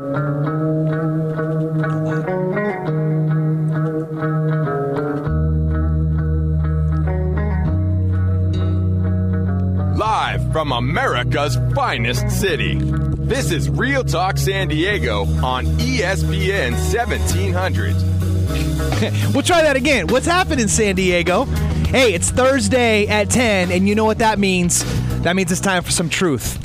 Live from America's finest city. This is Real Talk San Diego on ESPN 1700. we'll try that again. What's happening, San Diego? Hey, it's Thursday at 10, and you know what that means? That means it's time for some truth.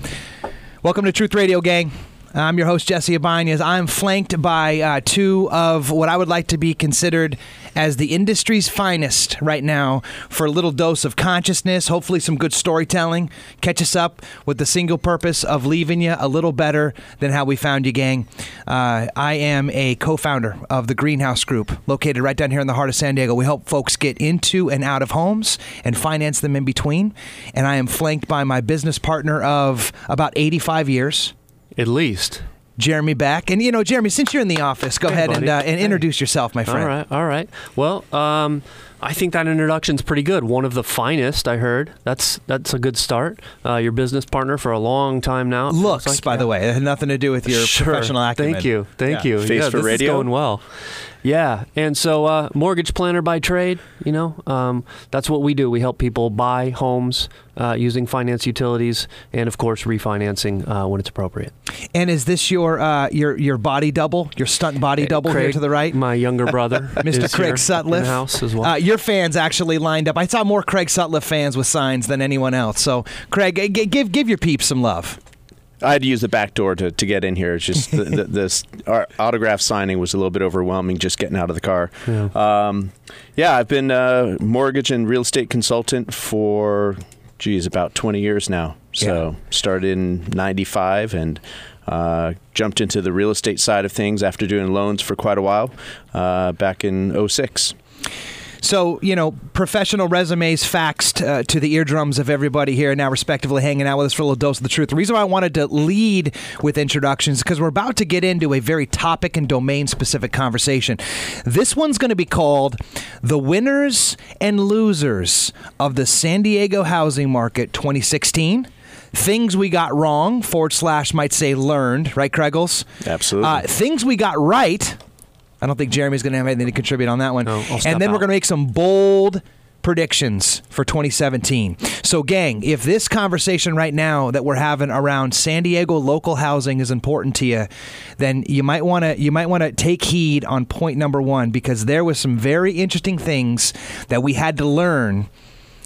Welcome to Truth Radio, gang. I'm your host, Jesse Abanez. I'm flanked by uh, two of what I would like to be considered as the industry's finest right now for a little dose of consciousness, hopefully some good storytelling. Catch us up with the single purpose of leaving you a little better than how we found you, gang. Uh, I am a co founder of the Greenhouse Group, located right down here in the heart of San Diego. We help folks get into and out of homes and finance them in between. And I am flanked by my business partner of about 85 years. At least. Jeremy back. And, you know, Jeremy, since you're in the office, go Hey, ahead and, uh, and Hey. introduce yourself, my friend. All right, all right. Well, um, I think that introduction's pretty good. One of the finest, I heard. That's that's a good start. Uh, your business partner for a long time now. it Looks, like. by the way, it had nothing to do with your Sure. professional acumen. Thank you, thank Yeah. you. Face yeah, for this radio? is going well. Yeah, and so uh, mortgage planner by trade. You know, um, that's what we do. We help people buy homes uh, using finance utilities, and of course, refinancing uh, when it's appropriate. And is this your uh, your your body double, your stunt body double here to the right? My younger brother, Mr. is Craig here Sutliff. in the house as well. Uh, your fans actually lined up. I saw more Craig Sutliff fans with signs than anyone else. So, Craig, g- g- give give your peeps some love. I had to use the back door to, to get in here. It's just the, the, this our autograph signing was a little bit overwhelming just getting out of the car. Yeah. Um, yeah, I've been a mortgage and real estate consultant for, geez, about 20 years now. So started in 95 and uh, jumped into the real estate side of things after doing loans for quite a while uh, back in 06. So, you know, professional resumes faxed uh, to the eardrums of everybody here now, respectively, hanging out with us for a little dose of the truth. The reason why I wanted to lead with introductions is because we're about to get into a very topic and domain specific conversation. This one's going to be called The Winners and Losers of the San Diego Housing Market 2016. Things we got wrong, forward slash might say learned, right, Kreggles? Absolutely. Uh, things we got right. I don't think Jeremy's going to have anything to contribute on that one. No, and then we're going to make some bold predictions for 2017. So, gang, if this conversation right now that we're having around San Diego local housing is important to you, then you might want to you might want to take heed on point number one because there was some very interesting things that we had to learn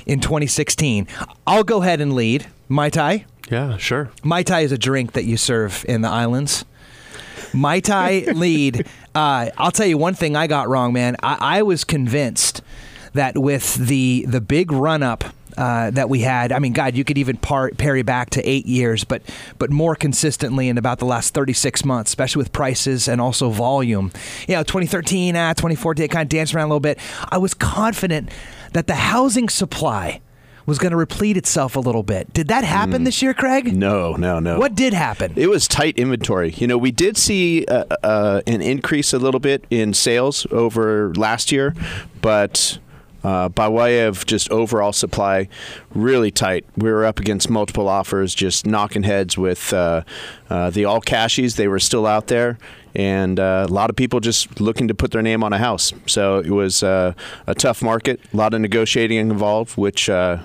in 2016. I'll go ahead and lead. Mai Tai. yeah, sure. Mai Tai is a drink that you serve in the islands. Mai Tai lead. Uh, I'll tell you one thing I got wrong, man. I, I was convinced that with the the big run up. Uh, that we had, I mean, God, you could even par- parry back to eight years, but but more consistently in about the last 36 months, especially with prices and also volume. You know, 2013, ah, 2014, kind of danced around a little bit. I was confident that the housing supply was going to replete itself a little bit. Did that happen this year, Craig? no, no, no. What did happen? It was tight inventory. You know, we did see uh, uh, an increase a little bit in sales over last year, but uh, by way of just overall supply, really tight. We were up against multiple offers, just knocking heads with uh, uh, the all cashies. They were still out there. And uh, a lot of people just looking to put their name on a house. So it was uh, a tough market, a lot of negotiating involved, which uh,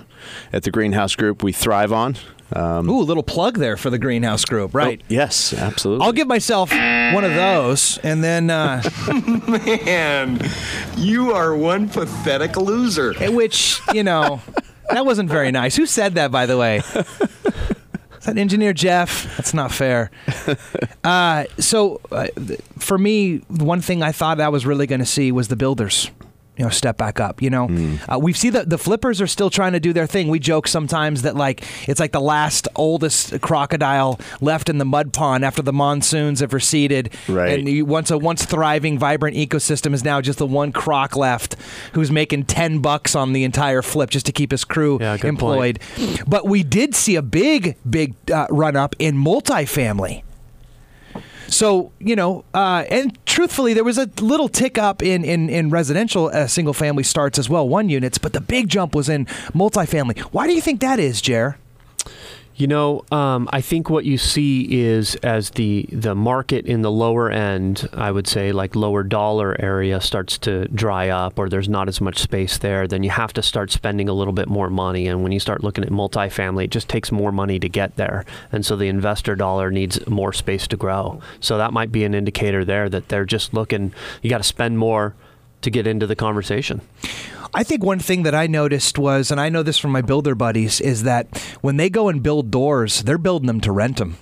at the Greenhouse Group we thrive on. Um, Ooh, a little plug there for the Greenhouse Group, right? oh, yes, absolutely. I'll give myself one of those, and then uh, Man, you are one pathetic loser. which you know that wasn't very nice. Who said that, by the way? Is that engineer Jeff? That's not fair. Uh, so, uh, th- for me, one thing I thought I was really going to see was the builders. You know, step back up. You know, uh, we see that the flippers are still trying to do their thing. We joke sometimes that like it's like the last oldest crocodile left in the mud pond after the monsoons have receded. Right. And you, once a once thriving, vibrant ecosystem is now just the one croc left who's making ten bucks on the entire flip just to keep his crew Yeah, employed. But we did see a big, big uh, run up in multifamily. So you know, uh, and truthfully, there was a little tick up in in, in residential uh, single family starts as well, one units, but the big jump was in multifamily. Why do you think that is, Jer? You know, um, I think what you see is as the the market in the lower end, I would say like lower dollar area starts to dry up, or there's not as much space there, then you have to start spending a little bit more money. And when you start looking at multifamily, it just takes more money to get there, and so the investor dollar needs more space to grow. So that might be an indicator there that they're just looking. You got to spend more to get into the conversation. I think one thing that I noticed was, and I know this from my builder buddies, is that when they go and build doors, they're building them to rent them.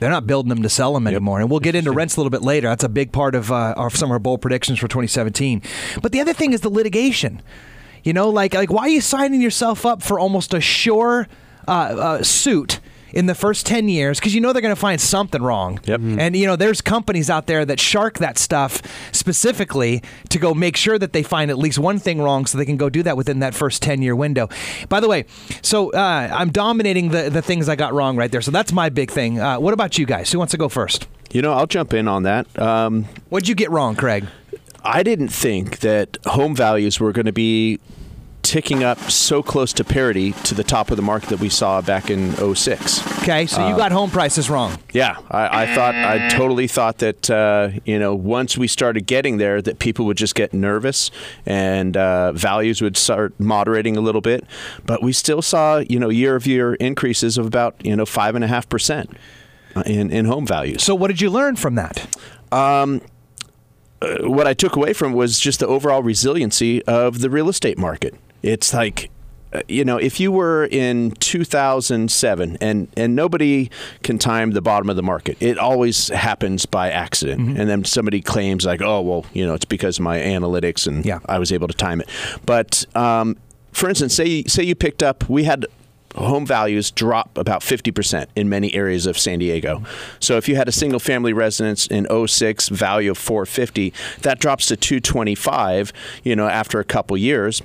They're not building them to sell them anymore. And we'll get into rents a little bit later. That's a big part of, uh, of some of our bold predictions for 2017. But the other thing is the litigation. You know, like like why are you signing yourself up for almost a sure uh, uh, suit? In the first 10 years because you know they're going to find something wrong. Yep. And, you know, there's companies out there that shark that stuff specifically to go make sure that they find at least one thing wrong so they can go do that within that first 10 year window. By the way, so uh, I'm dominating the, the things I got wrong right there. So that's my big thing. Uh, what about you guys? Who wants to go first? You know, I'll jump in on that. Um, What'd you get wrong, Craig? I didn't think that home values were going to be ticking up so close to parity to the top of the market that we saw back in 06. Okay, so you got home prices wrong. Yeah, I, I thought I totally thought that uh, you know once we started getting there that people would just get nervous and uh, values would start moderating a little bit, but we still saw you know year of year increases of about you know five and a half percent in in home values. So what did you learn from that? what I took away from was just the overall resiliency of the real estate market. It's like uh, you know, if you were in 2007 and and nobody can time the bottom of the market, it always happens by accident. And then somebody claims like, "Oh, well, you know, it's because of my analytics and Yeah. I was able to time it." But um, for instance, say say you picked up, we had home values drop about 50% in many areas of San Diego. So if you had a single family residence in 06 value of 450, that drops to 225, you know, after a couple years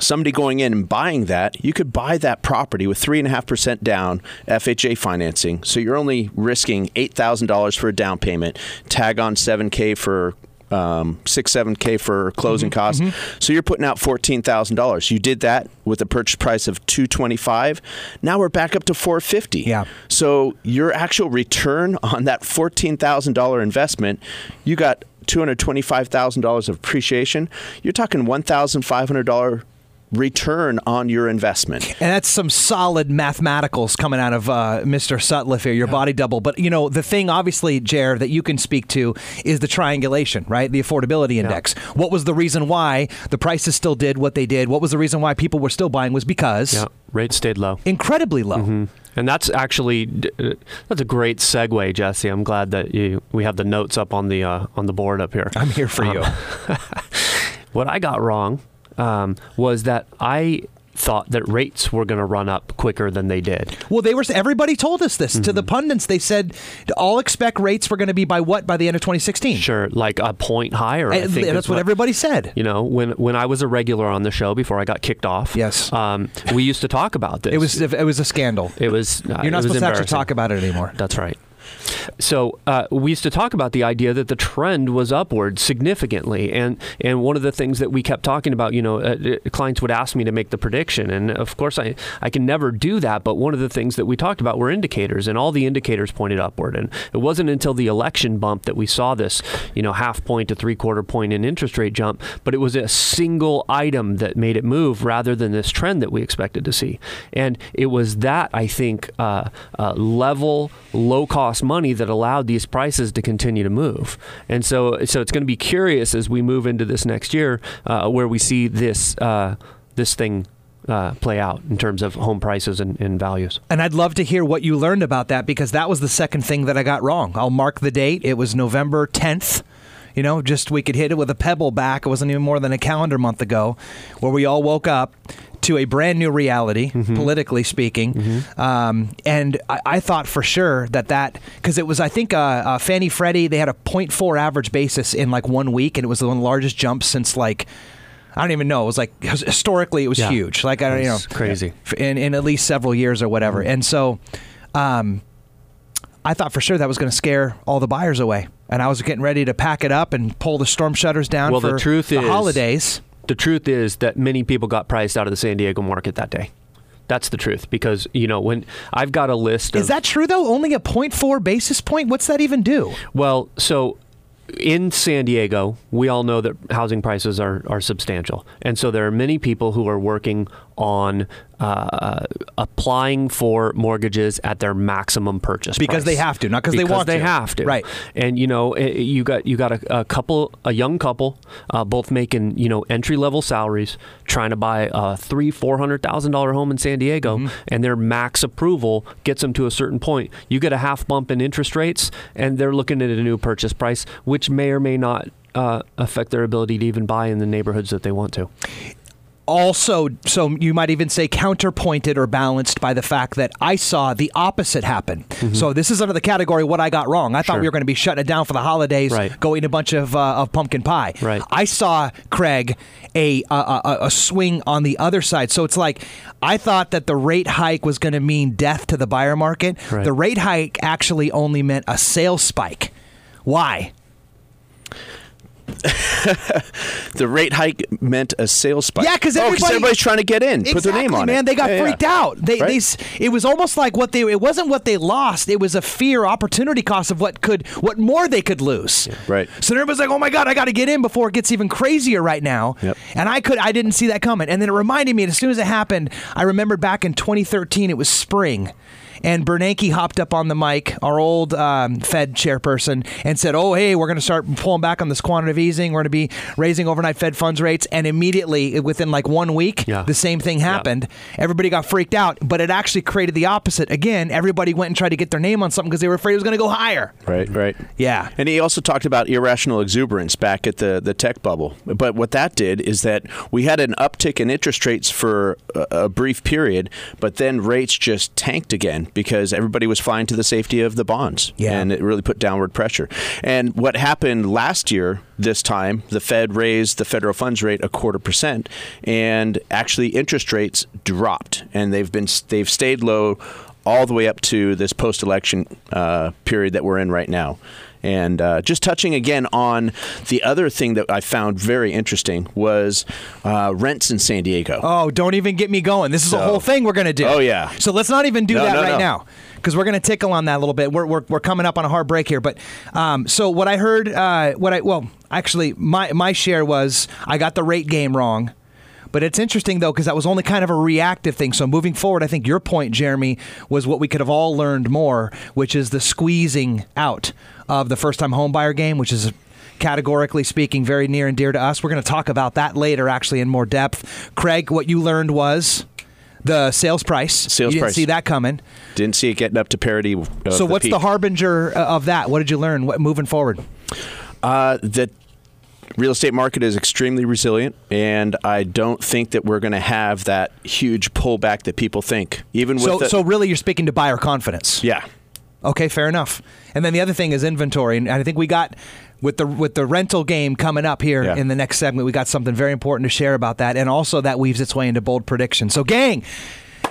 somebody going in and buying that, you could buy that property with three and a half percent down FHA financing. So you're only risking eight thousand dollars for a down payment, tag on seven k for. Um, six seven k for closing costs, so you're putting out fourteen thousand dollars. You did that with a purchase price of two twenty five. Now we're back up to four fifty. Yeah. So your actual return on that fourteen thousand dollar investment, you got two hundred twenty five thousand dollars of appreciation. You're talking one thousand five hundred dollar return on your investment. And that's some solid mathematicals coming out of uh, Mr. Sutliff here, your body double. But, you know, the thing, obviously, Jer, that you can speak to is the triangulation, right? The affordability index. What was the reason why the prices still did what they did? What was the reason why people were still buying? Was because Yeah, rates stayed low. incredibly low. And that's actually uh, that's a great segue, Jesse. I'm glad that you we have the notes up on the uh, on the board up here. I'm here for Um, you. What I got wrong um, was that I thought that rates were going to run up quicker than they did. Well, they were. Everybody told us this. To the pundits, they said all expect rates were going to be by what by the end of 2016. Sure, like a point higher. I And think that's what everybody said. You know, when when I was a regular on the show before I got kicked off, Yes. um, we used to talk about this. It was it was a scandal. It was. Uh, You're not supposed to actually talk about it anymore. That's right. So uh, we used to talk about the idea that the trend was upward significantly, and and one of the things that we kept talking about, you know, uh, uh, clients would ask me to make the prediction, and of course I I can never do that. But one of the things that we talked about were indicators, and all the indicators pointed upward, and it wasn't until the election bump that we saw this, you know, half point to three quarter point in interest rate jump, but it was a single item that made it move rather than this trend that we expected to see, and it was that I think uh, uh, level low cost money that allowed these prices to continue to move. And so, so it's going to be curious as we move into this next year uh, where we see this uh, this thing uh, play out in terms of home prices and, and values. And I'd love to hear what you learned about that because that was the second thing that I got wrong. I'll mark the date. It was November 10th. You know, just we could hit it with a pebble back. It wasn't even more than a calendar month ago, where we all woke up to a brand new reality, politically speaking. Um, and I, I thought for sure that that because it was, I think, uh, uh, Fannie Freddie they had a 0.4 average basis in like one week, and it was one the largest jump since like. I don't even know. It was like historically, it was Yeah. huge. Like I don't, you know, crazy. in, in at least several years or whatever. Mm-hmm. And so, um, I thought for sure that was going to scare all the buyers away, and I was getting ready to pack it up and pull the storm shutters down Well, for the truth the is- holidays. The truth is that many people got priced out of the San Diego market that day. That's the truth because you know when I've got a list. Is that true though? Only a 0.4 basis point? What's that even do? well? So in San Diego, we all know that housing prices are, are substantial. And so there are many people who are working on uh, applying for mortgages at their maximum purchase Because price. they have to, not because they want to. Because they to. have to. Right. And you know, eh, you got you got a, a couple, a young couple, uh, both making you know entry level salaries, trying to buy a three, four hundred thousand dollar home in San Diego, Mm-hmm. and their max approval gets them to a certain point. You get a half bump in interest rates, and they're looking at a new purchase price, which may or may not. Uh, affect their ability to even buy in the neighborhoods that they want to. Also so you might even say counterpointed or balanced by the fact that I saw the opposite happen. So this is under the category what I got wrong. I thought Mm-hmm. Sure. we were going to be shutting it down for the holidays, Right. go eat a bunch of uh, of pumpkin pie. Right. I saw Craig a, a a a swing on the other side. So it's like I thought that the rate hike was going to mean death to the buyer market. Right. The rate hike actually only meant a sales spike. Why? The rate hike meant a sales spike. Yeah, because oh, everybody- everybody's trying to get in, put their name Exactly, on man. it. They got Yeah, yeah. freaked out. They, Right? they, it was almost like what they. It wasn't what they lost. It was a fear opportunity cost of what could, what more they could lose. Right. So everybody's like, "Oh my god, I got to get in before it gets even crazier right now." Yep. And I could, I didn't see that coming. And then it reminded me, as soon as it happened, I remembered back in 2013, it was spring. And Bernanke hopped up on the mic, our old um, Fed chairperson, and said, "Oh, hey, we're going to start pulling back on this quantitative easing. We're going to be raising overnight Fed funds rates." And immediately, within like one week, Yeah. the same thing happened. Everybody got freaked out, but it actually created the opposite. Again, everybody went and tried to get their name on something because they were afraid it was going to go higher. Right, right. Yeah. And he also talked about irrational exuberance back at the, the tech bubble. But what that did is that we had an uptick in interest rates for a, a brief period, but then rates just tanked again because everybody was flying to the safety of the bonds. Yeah. And it really put downward pressure. And what happened last year, this time, the Fed raised the federal funds rate a quarter percent, and actually interest rates dropped, and they've been they've stayed low all the way up to this post-election uh, period that we're in right now. And uh, just touching again on the other thing that I found very interesting was uh, rents in San Diego. Oh, don't even get me going. This is a whole thing we're going to do. Oh, yeah. So let's not even do No, that no, right no. now because we're going to tickle on that a little bit. We're, we're, we're coming up on a hard break here. But um, so what I heard, uh, what I, well, actually, my, my share was I got the rate game wrong. But it's interesting though because that was only kind of a reactive thing. So moving forward, I think your point, Jeremy, was what we could have all learned more, which is the squeezing out of the first-time homebuyer game, which is categorically speaking very near and dear to us. We're going to talk about that later, actually in more depth. Craig, what you learned was the sales price. Sales you didn't price. see that coming. Didn't see it getting up to parity. So what's the harbinger uh, of that? What did you learn? What moving forward? Uh, the real estate market is extremely resilient, and I don't think that we're going to have that huge pullback that people think. Even with So, the, so really, you're speaking to buyer confidence. yeah, Okay, fair enough. And then the other thing is inventory, and I think we got with the with the rental game coming up here Yeah. in the next segment, we got something very important to share about that, and also that weaves its way into bold prediction. So, gang.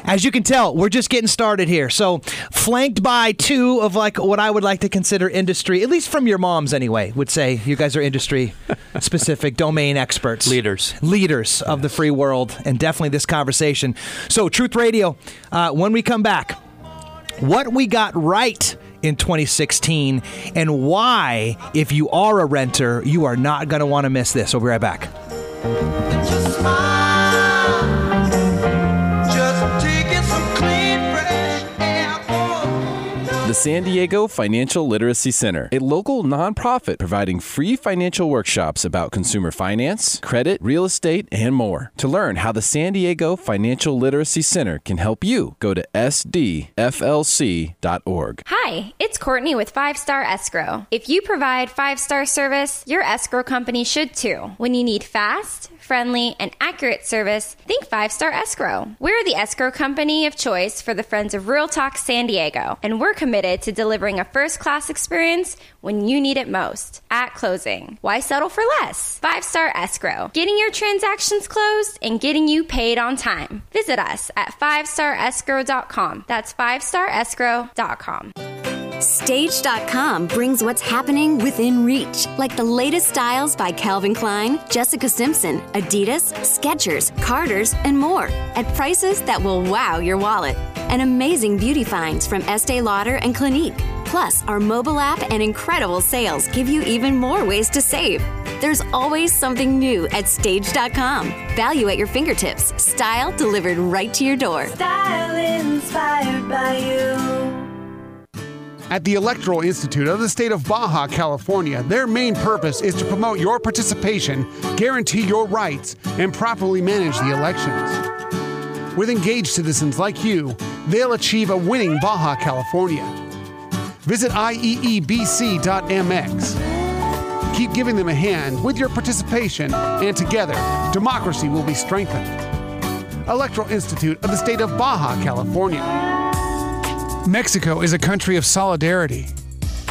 As you can tell, we're just getting started here. So, flanked by two of like what I would like to consider industry, at least from your moms anyway, would say you guys are industry specific domain experts, Leaders. leaders of the free world, and definitely this conversation. So, Truth Radio, uh, when we come back, what we got right in 2016 and why, if you are a renter, you are not going to want to miss this. We'll be right back. San Diego Financial Literacy Center, a local nonprofit providing free financial workshops about consumer finance, credit, real estate, and more. To learn how the San Diego Financial Literacy Center can help you, go to sdflc.org. Hi, it's Courtney with Five Star Escrow. If you provide five star service, your escrow company should too. When you need fast, friendly, and accurate service, think Five Star Escrow. We're the escrow company of choice for the Friends of Real Talk San Diego, and we're committed to delivering a first class experience when you need it most at closing. Why settle for less? Five Star Escrow, getting your transactions closed and getting you paid on time. Visit us at 5starescrow.com. That's 5starescrow.com. Stage.com brings what's happening within reach, like the latest styles by Calvin Klein, Jessica Simpson, Adidas, Skechers, Carter's, and more at prices that will wow your wallet. And amazing beauty finds from Estee Lauder and Clinique. Plus, our mobile app and incredible sales give you even more ways to save. There's always something new at Stage.com. Value at your fingertips, style delivered right to your door. Style inspired by you. At the Electoral Institute of the state of Baja California, their main purpose is to promote your participation, guarantee your rights, and properly manage the elections. With engaged citizens like you, they'll achieve a winning Baja California. Visit IEEBC.mx. Keep giving them a hand with your participation, and together, democracy will be strengthened. Electoral Institute of the state of Baja California. Mexico is a country of solidarity.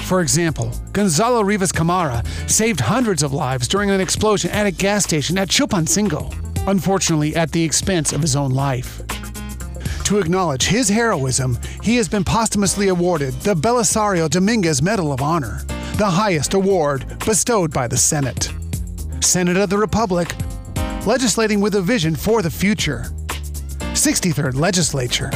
For example, Gonzalo Rivas Camara saved hundreds of lives during an explosion at a gas station at Chilpancingo, unfortunately at the expense of his own life. To acknowledge his heroism, he has been posthumously awarded the Belisario Dominguez Medal of Honor, the highest award bestowed by the Senate. Senate of the Republic, legislating with a vision for the future. 63rd Legislature.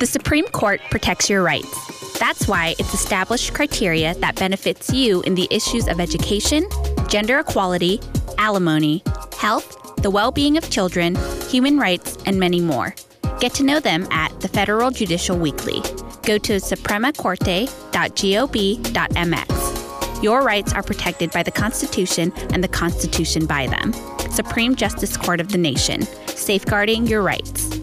The Supreme Court protects your rights. That's why it's established criteria that benefits you in the issues of education, gender equality, alimony, health, the well being of children, human rights, and many more. Get to know them at the Federal Judicial Weekly. Go to supremacorte.gov.mx. Your rights are protected by the Constitution and the Constitution by them. Supreme Justice Court of the Nation, safeguarding your rights.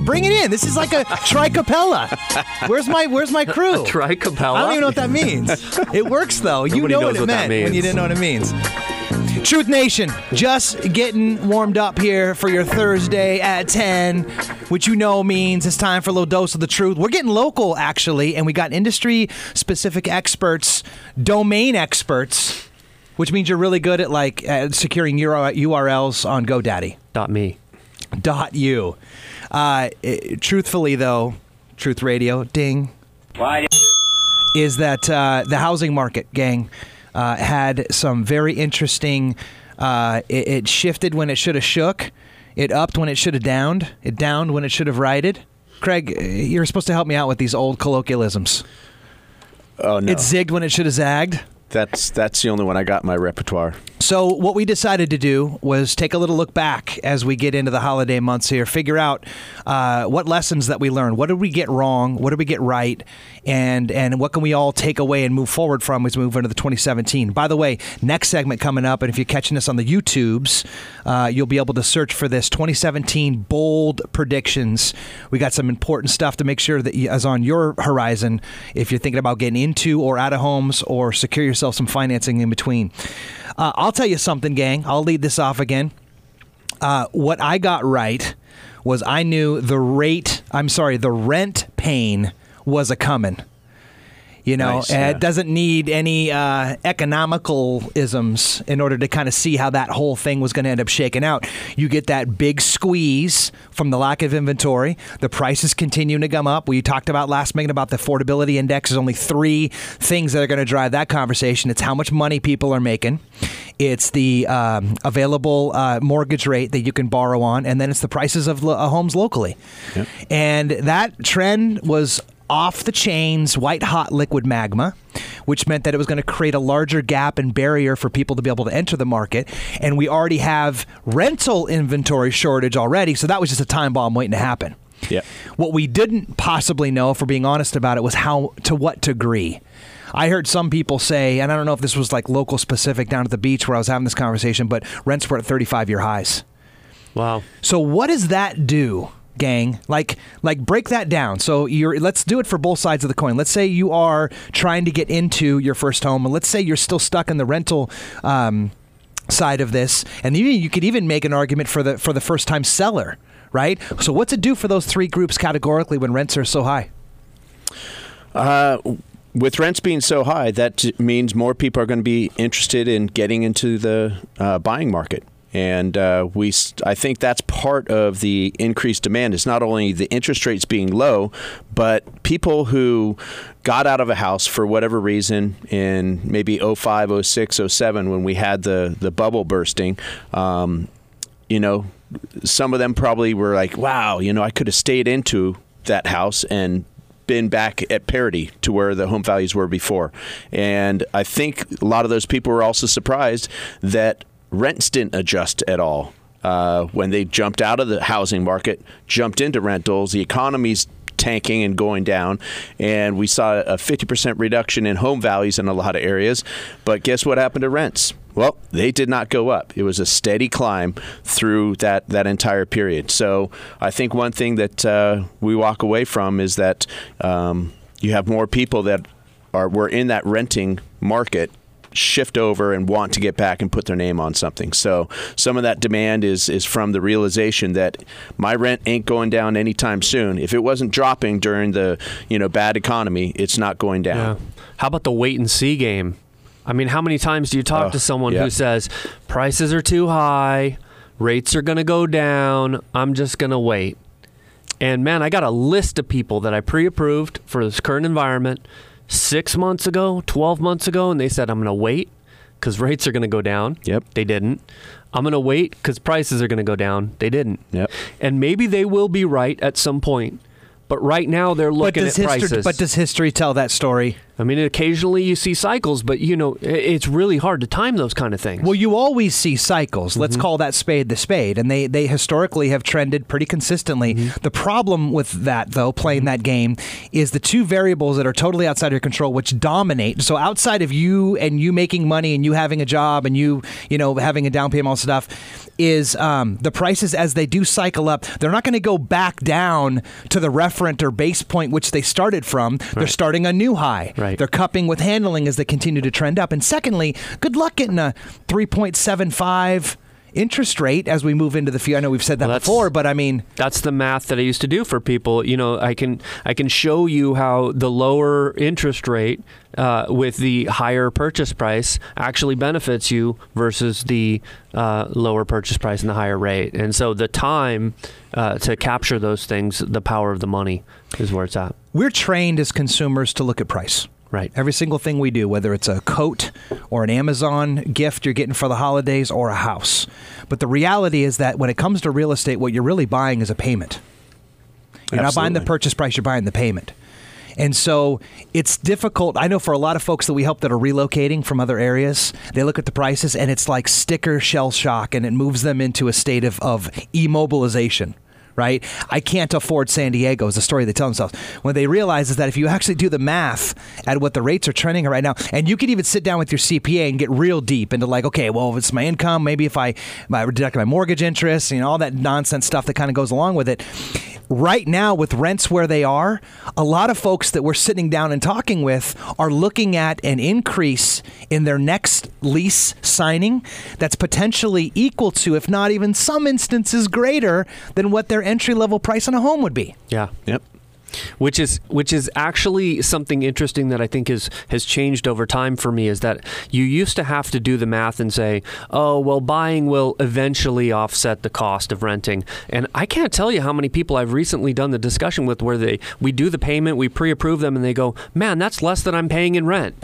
Bring it in. This is like a tricapella. Where's my Where's my crew? Tricapella? I don't even know what that means. It works though. You Nobody know what it what that meant when you didn't know what it means. Truth Nation, just getting warmed up here for your Thursday at 10, which you know means it's time for a little dose of the truth. We're getting local, actually, and we got industry specific experts, domain experts, which means you're really good at like at securing URL URLs on GoDaddy. Dot me. Dot you. Uh, eh, truthfully, though, Truth Radio, ding, is that uh, the housing market, gang, uh, had some very interesting. Uh, it, it shifted when it should have shook. It upped when it should have downed. It downed when it should have righted. Craig, eh, you're supposed to help me out with these old colloquialisms. Oh no, It zigged when it should have zagged. That's that's the only one I got in my repertoire. So what we decided to do was take a little look back as we get into the holiday months here, figure out uh, what lessons that we learned, what did we get wrong, what did we get right, and and what can we all take away and move forward from as we move into the 2017. By the way, next segment coming up, and if you're catching us on the YouTubes, uh, you'll be able to search for this 2017 bold predictions. We got some important stuff to make sure that is on your horizon if you're thinking about getting into or out of homes or secure yourself some financing in between. Uh, I'll tell you something, gang. I'll lead this off again. Uh, what I got right was I knew the rate, I'm sorry, the rent pain was a coming. You know, Nice, yeah. it doesn't need any uh, economical isms in order to kind of see how that whole thing was going to end up shaking out. You get that big squeeze from the lack of inventory. The prices continue to come up. We talked about last minute about the affordability index. There's only three things that are going to drive that conversation. It's how much money people are making. It's the um, available uh, mortgage rate that you can borrow on, and then it's the prices of lo- uh, homes locally. And that trend was off the chains, white hot liquid magma, which meant that it was going to create a larger gap and barrier for people to be able to enter the market. And we already have rental inventory shortage already, so that was just a time bomb waiting to happen. Yeah. What we didn't possibly know, if we're being honest about it, was how to what degree. I heard some people say, and I don't know if this was like local specific down at the beach where I was having this conversation, but rents were at 35 year highs. Wow. So what does that do, gang? Like like break that down. So you're let's do it for both sides of the coin. Let's say you are trying to get into your first home, and let's say you're still stuck in the rental. Um, side of this and even you could even make an argument for the for the first time seller right so what's it do for those three groups categorically when rents are so high Uh, with rents being so high, that means more people are going to be interested in getting into the uh, buying market. And uh, we, I think that's part of the increased demand. Is not only the interest rates being low, but people who got out of a house for whatever reason in maybe 05, 06, 07 when we had the the bubble bursting. Um, you know, some of them probably were like, "Wow, you know, I could have stayed into that house and." been back at parity to where the home values were before. And I think a lot of those people were also surprised that rents didn't adjust at all. Uh, when they jumped out of the housing market, jumped into rentals, the economy's tanking and going down, and we saw a 50% reduction in home values in a lot of areas. But guess what happened to rents? Well, they did not go up. It was a steady climb through that, that entire period. So I think one thing that uh, we walk away from is that um, you have more people that are were in that renting market shift over and want to get back and put their name on something. So some of that demand is is from the realization that my rent ain't going down anytime soon. If it wasn't dropping during the you know bad economy, it's not going down. Yeah. How about the wait and see game? I mean, how many times do you talk Oh, to someone yeah. who says prices are too high, rates are going to go down, I'm just going to wait? And man, I got a list of people that I pre approved for this current environment six months ago, 12 months ago, and they said, I'm going to wait because rates are going to go down. Yep. They didn't. I'm going to wait because prices are going to go down. They didn't. Yep. And maybe they will be right at some point. But right now they're But looking does, at history, prices. but does history tell that story? I mean, occasionally you see cycles, but you know, it's really hard to time those kind of things. Well, you always see cycles. Let's Mm-hmm. call that spade the spade, and they they historically have trended pretty consistently. Mm-hmm. The problem with that, though, playing that game, is the two variables that are totally outside of your control, which dominate. So outside of you and you making money and you having a job and you you know having a down payment, all stuff, is um, the prices as they do cycle up. They're not going to go back down to the referent or base point which they started from. They're starting a new high. Right. They're cupping with handling as they continue to trend up. And secondly, good luck getting a 3.75 interest rate as we move into the future. I know we've said that Well, before, but I mean, That's the math that I used to do for people. You know, I can I can show you how the lower interest rate uh, with the higher purchase price actually benefits you versus the uh, lower purchase price and the higher rate. And so the time uh, to capture those things, the power of the money, is where it's at. we're trained as consumers to look at price. Right. Every single thing we do, whether it's a coat or an Amazon gift you're getting for the holidays or a house. But the reality is that when it comes to real estate, what you're really buying is a payment. You're not buying the purchase price, you're buying the payment. And so it's difficult. I know for a lot of folks that we help that are relocating from other areas, they look at the prices and it's like sticker shell shock and it moves them into a state of, of immobilization. Right? I can't afford San Diego is the story they tell themselves. When they realize is that if you actually do the math at what the rates are trending right now, and you could even sit down with your CPA and get real deep into like, okay, well, if it's my income, maybe if I, I deduct my mortgage interest, you know, all that nonsense stuff that kind of goes along with it right now with rents where they are, a lot of folks that we're sitting down and talking with are looking at an increase in their next lease signing that's potentially equal to, if not even some instances greater than what their entry level price on a home would be. Yeah. Yep. Which is which is actually something interesting that I think is has changed over time for me is that you used to have to do the math and say, "Oh, well buying will eventually offset the cost of renting." And I can't tell you how many people I've recently done the discussion with where they we do the payment, we pre-approve them and they go, "Man, that's less than I'm paying in rent."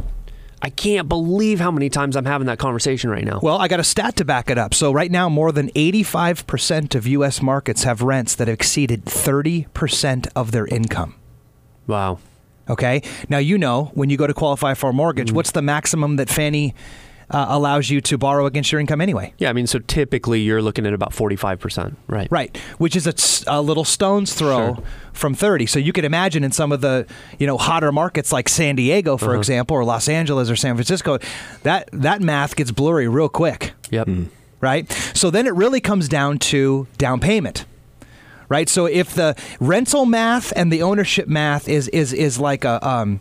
I can't believe how many times I'm having that conversation right now. Well, I got a stat to back it up. So, right now, more than 85% of U.S. markets have rents that have exceeded 30% of their income. Wow. Okay. Now, you know, when you go to qualify for a mortgage, mm. what's the maximum that Fannie uh, allows you to borrow against your income anyway? Yeah, I mean, so typically you're looking at about 45%, right? Right, which is a little stone's throw Sure. from 30. So you could imagine in some of the, you know, hotter markets like San Diego, for Uh-huh. example, or Los Angeles or San Francisco, that that math gets blurry real quick, Yep. right? So then it really comes down to down payment. Right? So if the rental math and the ownership math is is is like a um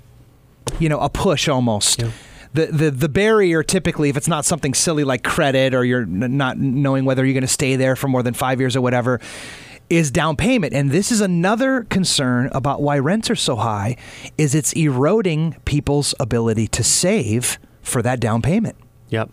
you know, a push almost. Yeah. The, the the barrier typically, if it's not something silly like credit or you're n- not knowing whether you're going to stay there for more than five years or whatever, is down payment. And this is another concern about why rents are so high is it's eroding people's ability to save for that down payment. Yep.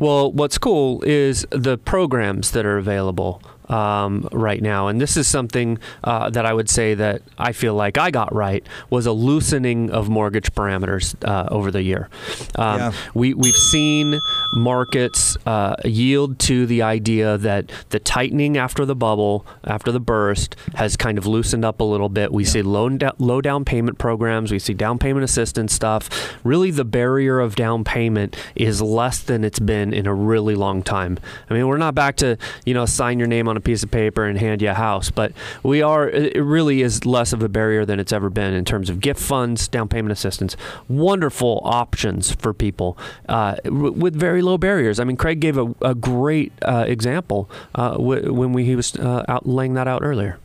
Well, what's cool is the programs that are available um, right now, and this is something uh, that I would say that I feel like I got right was a loosening of mortgage parameters uh, over the year. Um, Yeah. We we've seen markets uh, yield to the idea that the tightening after the bubble, after the burst, has kind of loosened up a little bit. We see low low down payment programs. We see down payment assistance stuff. Really, the barrier of down payment is less than it's been in a really long time. I mean, we're not back to you know sign your name on a piece of paper and hand you a house, but we are. It really is less of a barrier than it's ever been in terms of gift funds, down payment assistance. Wonderful options for people uh, with very low barriers. I mean, Craig gave a, a great uh, example uh, when we, he was uh, out laying that out earlier.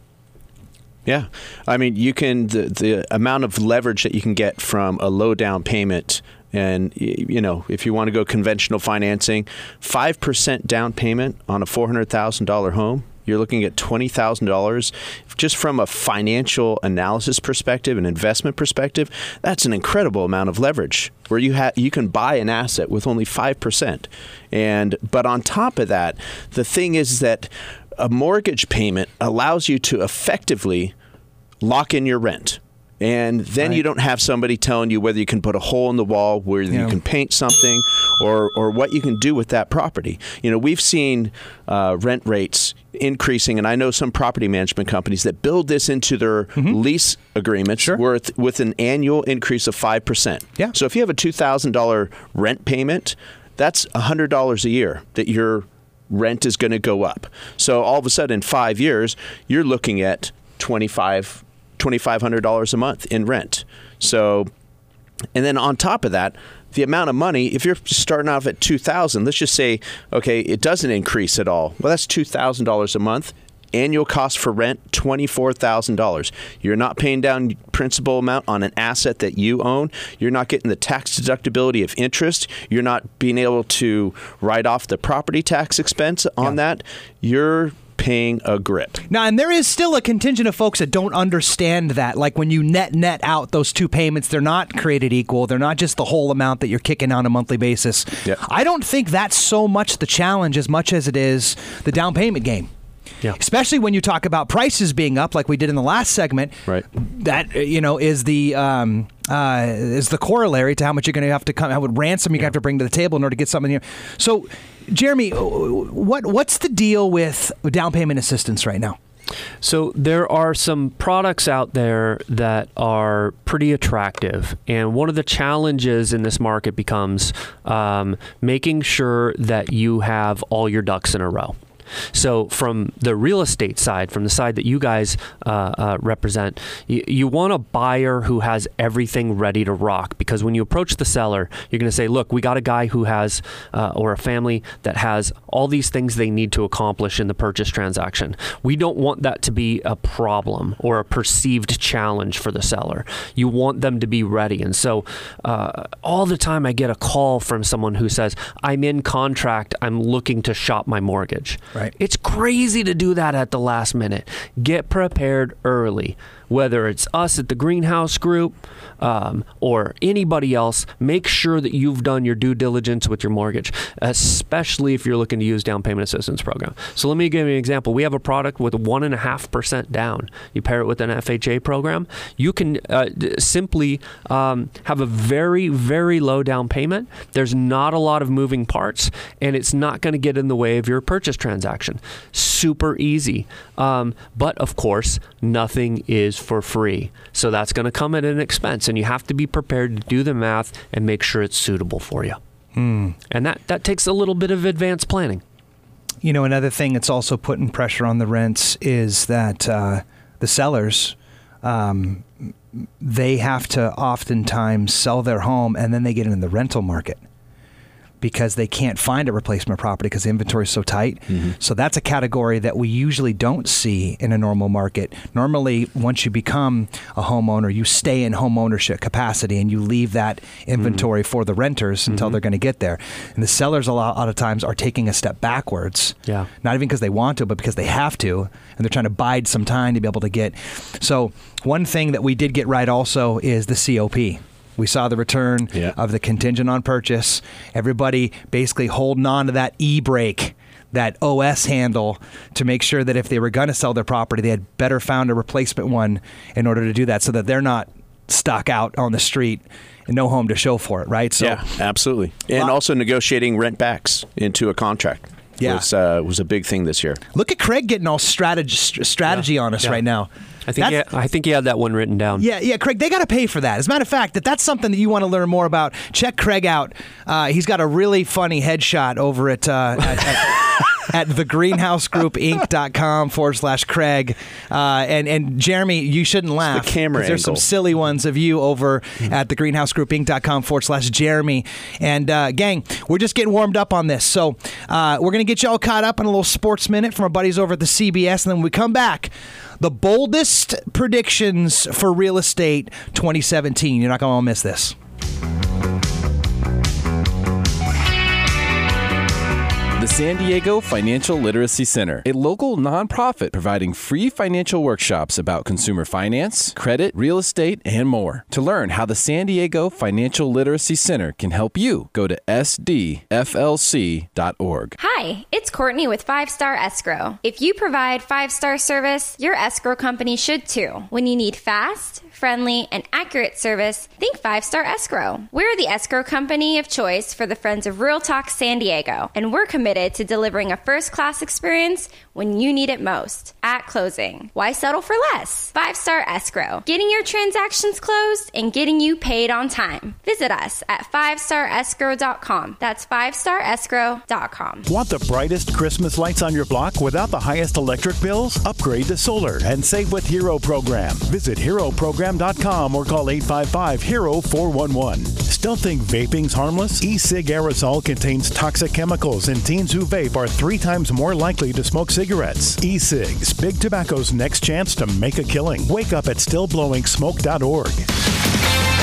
Yeah, I mean, you can the the amount of leverage that you can get from a low down payment, and you know, if you want to go conventional financing, five percent down payment on a four hundred thousand dollar home, you're looking at twenty thousand dollars. Just from a financial analysis perspective, an investment perspective, that's an incredible amount of leverage where you have you can buy an asset with only five percent, and but on top of that, the thing is that a mortgage payment allows you to effectively lock in your rent. And then you don't have somebody telling you whether you can put a hole in the wall, whether Yeah. you can paint something, or or what you can do with that property. You know, we've seen uh, rent rates increasing, and I know some property management companies that build this into their lease agreements worth with an annual increase of five percent. Yeah. So if you have a two thousand dollar rent payment, that's hundred dollars a year that your rent is going to go up. So all of a sudden, in five years, you're looking at twenty five. $2,500 a month in rent. So, and then on top of that, the amount of money, if you're starting off at 2000 let's just say, okay, it doesn't increase at all. Well, that's $2,000 a month. Annual cost for rent, $24,000. You're not paying down principal amount on an asset that you own. You're not getting the tax deductibility of interest. You're not being able to write off the property tax expense on that. You're paying a grip. Now, and there is still a contingent of folks that don't understand that. Like when you net net out those two payments, they're not created equal. They're not just the whole amount that you're kicking on a monthly basis. Yeah. I don't think that's so much the challenge as much as it is the down payment game. Yeah. Especially when you talk about prices being up, like we did in the last segment. Right. That you know is the um, uh, is the corollary to how much you're going to have to come, how much ransom you're going to have to bring to the table in order to get something here. So, Jeremy, uh, what what's the deal with down payment assistance right now? So there are some products out there that are pretty attractive, and one of the challenges in this market becomes um, making sure that you have all your ducks in a row. So, from the real estate side, from the side that you guys uh, uh, represent, you, you want a buyer who has everything ready to rock. Because when you approach the seller, you're going to say, "Look, we got a guy who has, uh, or a family that has all these things they need to accomplish in the purchase transaction." We don't want that to be a problem or a perceived challenge for the seller. You want them to be ready, and so uh, all the time I get a call from someone who says, "I'm in contract. I'm looking to shop my mortgage." Right. It's crazy to do that at the last minute. Get prepared early. Whether it's us at the Greenhouse Group um, or anybody else, make sure that you've done your due diligence with your mortgage, especially if you're looking to use down payment assistance program. So let me give you an example. We have a product with one and a half percent down. You pair it with an FHA program, you can uh, simply um, have a very very low down payment. There's not a lot of moving parts, and it's not going to get in the way of your purchase transaction. Super easy. Um, but of course, nothing is for free. So that's going to come at an expense, and you have to be prepared to do the math and make sure it's suitable for you. And that, that takes a little bit of advanced planning. You know, another thing that's also putting pressure on the rents is that uh, the sellers, um, they have to oftentimes sell their home and then they get into the rental market. Because they can't find a replacement property because the inventory is so tight. Mm-hmm. So that's a category that we usually don't see in a normal market. Normally, once you become a homeowner, you stay in home ownership capacity and you leave that mm-hmm. inventory for the renters until mm-hmm. they're going to get there. And the sellers a lot, a lot of times are taking a step backwards. Yeah. Not even because they want to, but because they have to, and they're trying to bide some time to be able to get. So one thing that we did get right also is the COP. We saw the return Yeah. of the contingent on purchase. Everybody basically holding on to that e brake, that OS handle to make sure that if they were going to sell their property, they had better found a replacement one in order to do that so that they're not stuck out on the street and no home to show for it, right? So yeah, absolutely. And Lot- also negotiating rent backs into a contract. Yeah. was, uh, was a big thing this year. look at Craig getting all strategy, st- strategy on us Yeah. right now. I think he, I think he had that one written down. Yeah, yeah, Craig, they got to pay for that. As a matter of fact, that that's something that you want to learn more about. Check Craig out. Uh, he's got a really funny headshot over at uh, at, at, at thegreenhousegroupinc.com forward slash Craig. Uh, and and Jeremy, you shouldn't laugh. camera 'cause There's some silly ones of you over at thegreenhousegroupinc.com forward slash Jeremy. And uh, gang, we're just getting warmed up on this. So uh, we're gonna get you all caught up in a little sports minute from our buddies over at the CBS, and then when we come back. The boldest predictions for real estate 2017. You're not going to miss this. The San Diego Financial Literacy Center, a local nonprofit providing free financial workshops about consumer finance, credit, real estate, and more. To learn how the San Diego Financial Literacy Center can help you, go to sdflc.org. Hi, it's Courtney with Five Star Escrow. If you provide five star service, your escrow company should too. When you need fast, friendly, and accurate service, think Five Star Escrow. We're the escrow company of choice for the Friends of Real Talk San Diego, and we're committed to delivering a first class experience when you need it most at closing. Why settle for less? Five Star Escrow, getting your transactions closed and getting you paid on time. Visit us at 5starescrow.com. That's 5starescrow.com. Want the brightest Christmas lights on your block without the highest electric bills? Upgrade to solar and save with Hero Program. Visit heroprogram.com or call 855 HERO 411. Still think vaping's harmless? E-cig aerosol contains toxic chemicals and teens who vape are three times more likely to smoke cigarettes. E-cigs, big tobacco's next chance to make a killing. Wake up at stillblowingsmoke.org.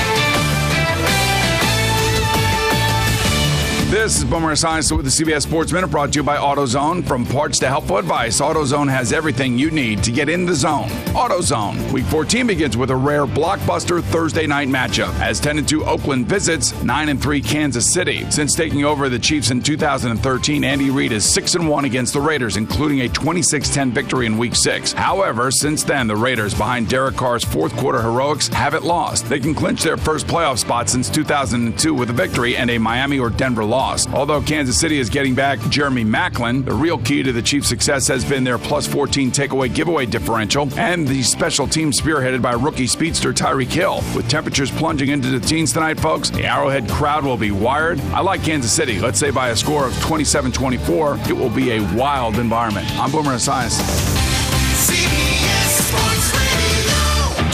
This is Boomer Esiason with the CBS Sports Minute brought to you by AutoZone. From parts to helpful advice, AutoZone has everything you need to get in the zone. AutoZone. Week 14 begins with a rare blockbuster Thursday night matchup as 10 2 Oakland visits 9 3 Kansas City. Since taking over the Chiefs in 2013, Andy Reid is 6 1 against the Raiders, including a 26 10 victory in Week 6. However, since then, the Raiders, behind Derek Carr's fourth quarter heroics, haven't lost. They can clinch their first playoff spot since 2002 with a victory and a Miami or Denver loss. Although Kansas City is getting back Jeremy Maclin, the real key to the Chiefs' success has been their plus 14 takeaway giveaway differential and the special team spearheaded by rookie speedster Tyreek Hill. With temperatures plunging into the teens tonight, folks, the Arrowhead crowd will be wired. I like Kansas City. Let's say by a score of 27 24, it will be a wild environment. I'm Boomer Esiason.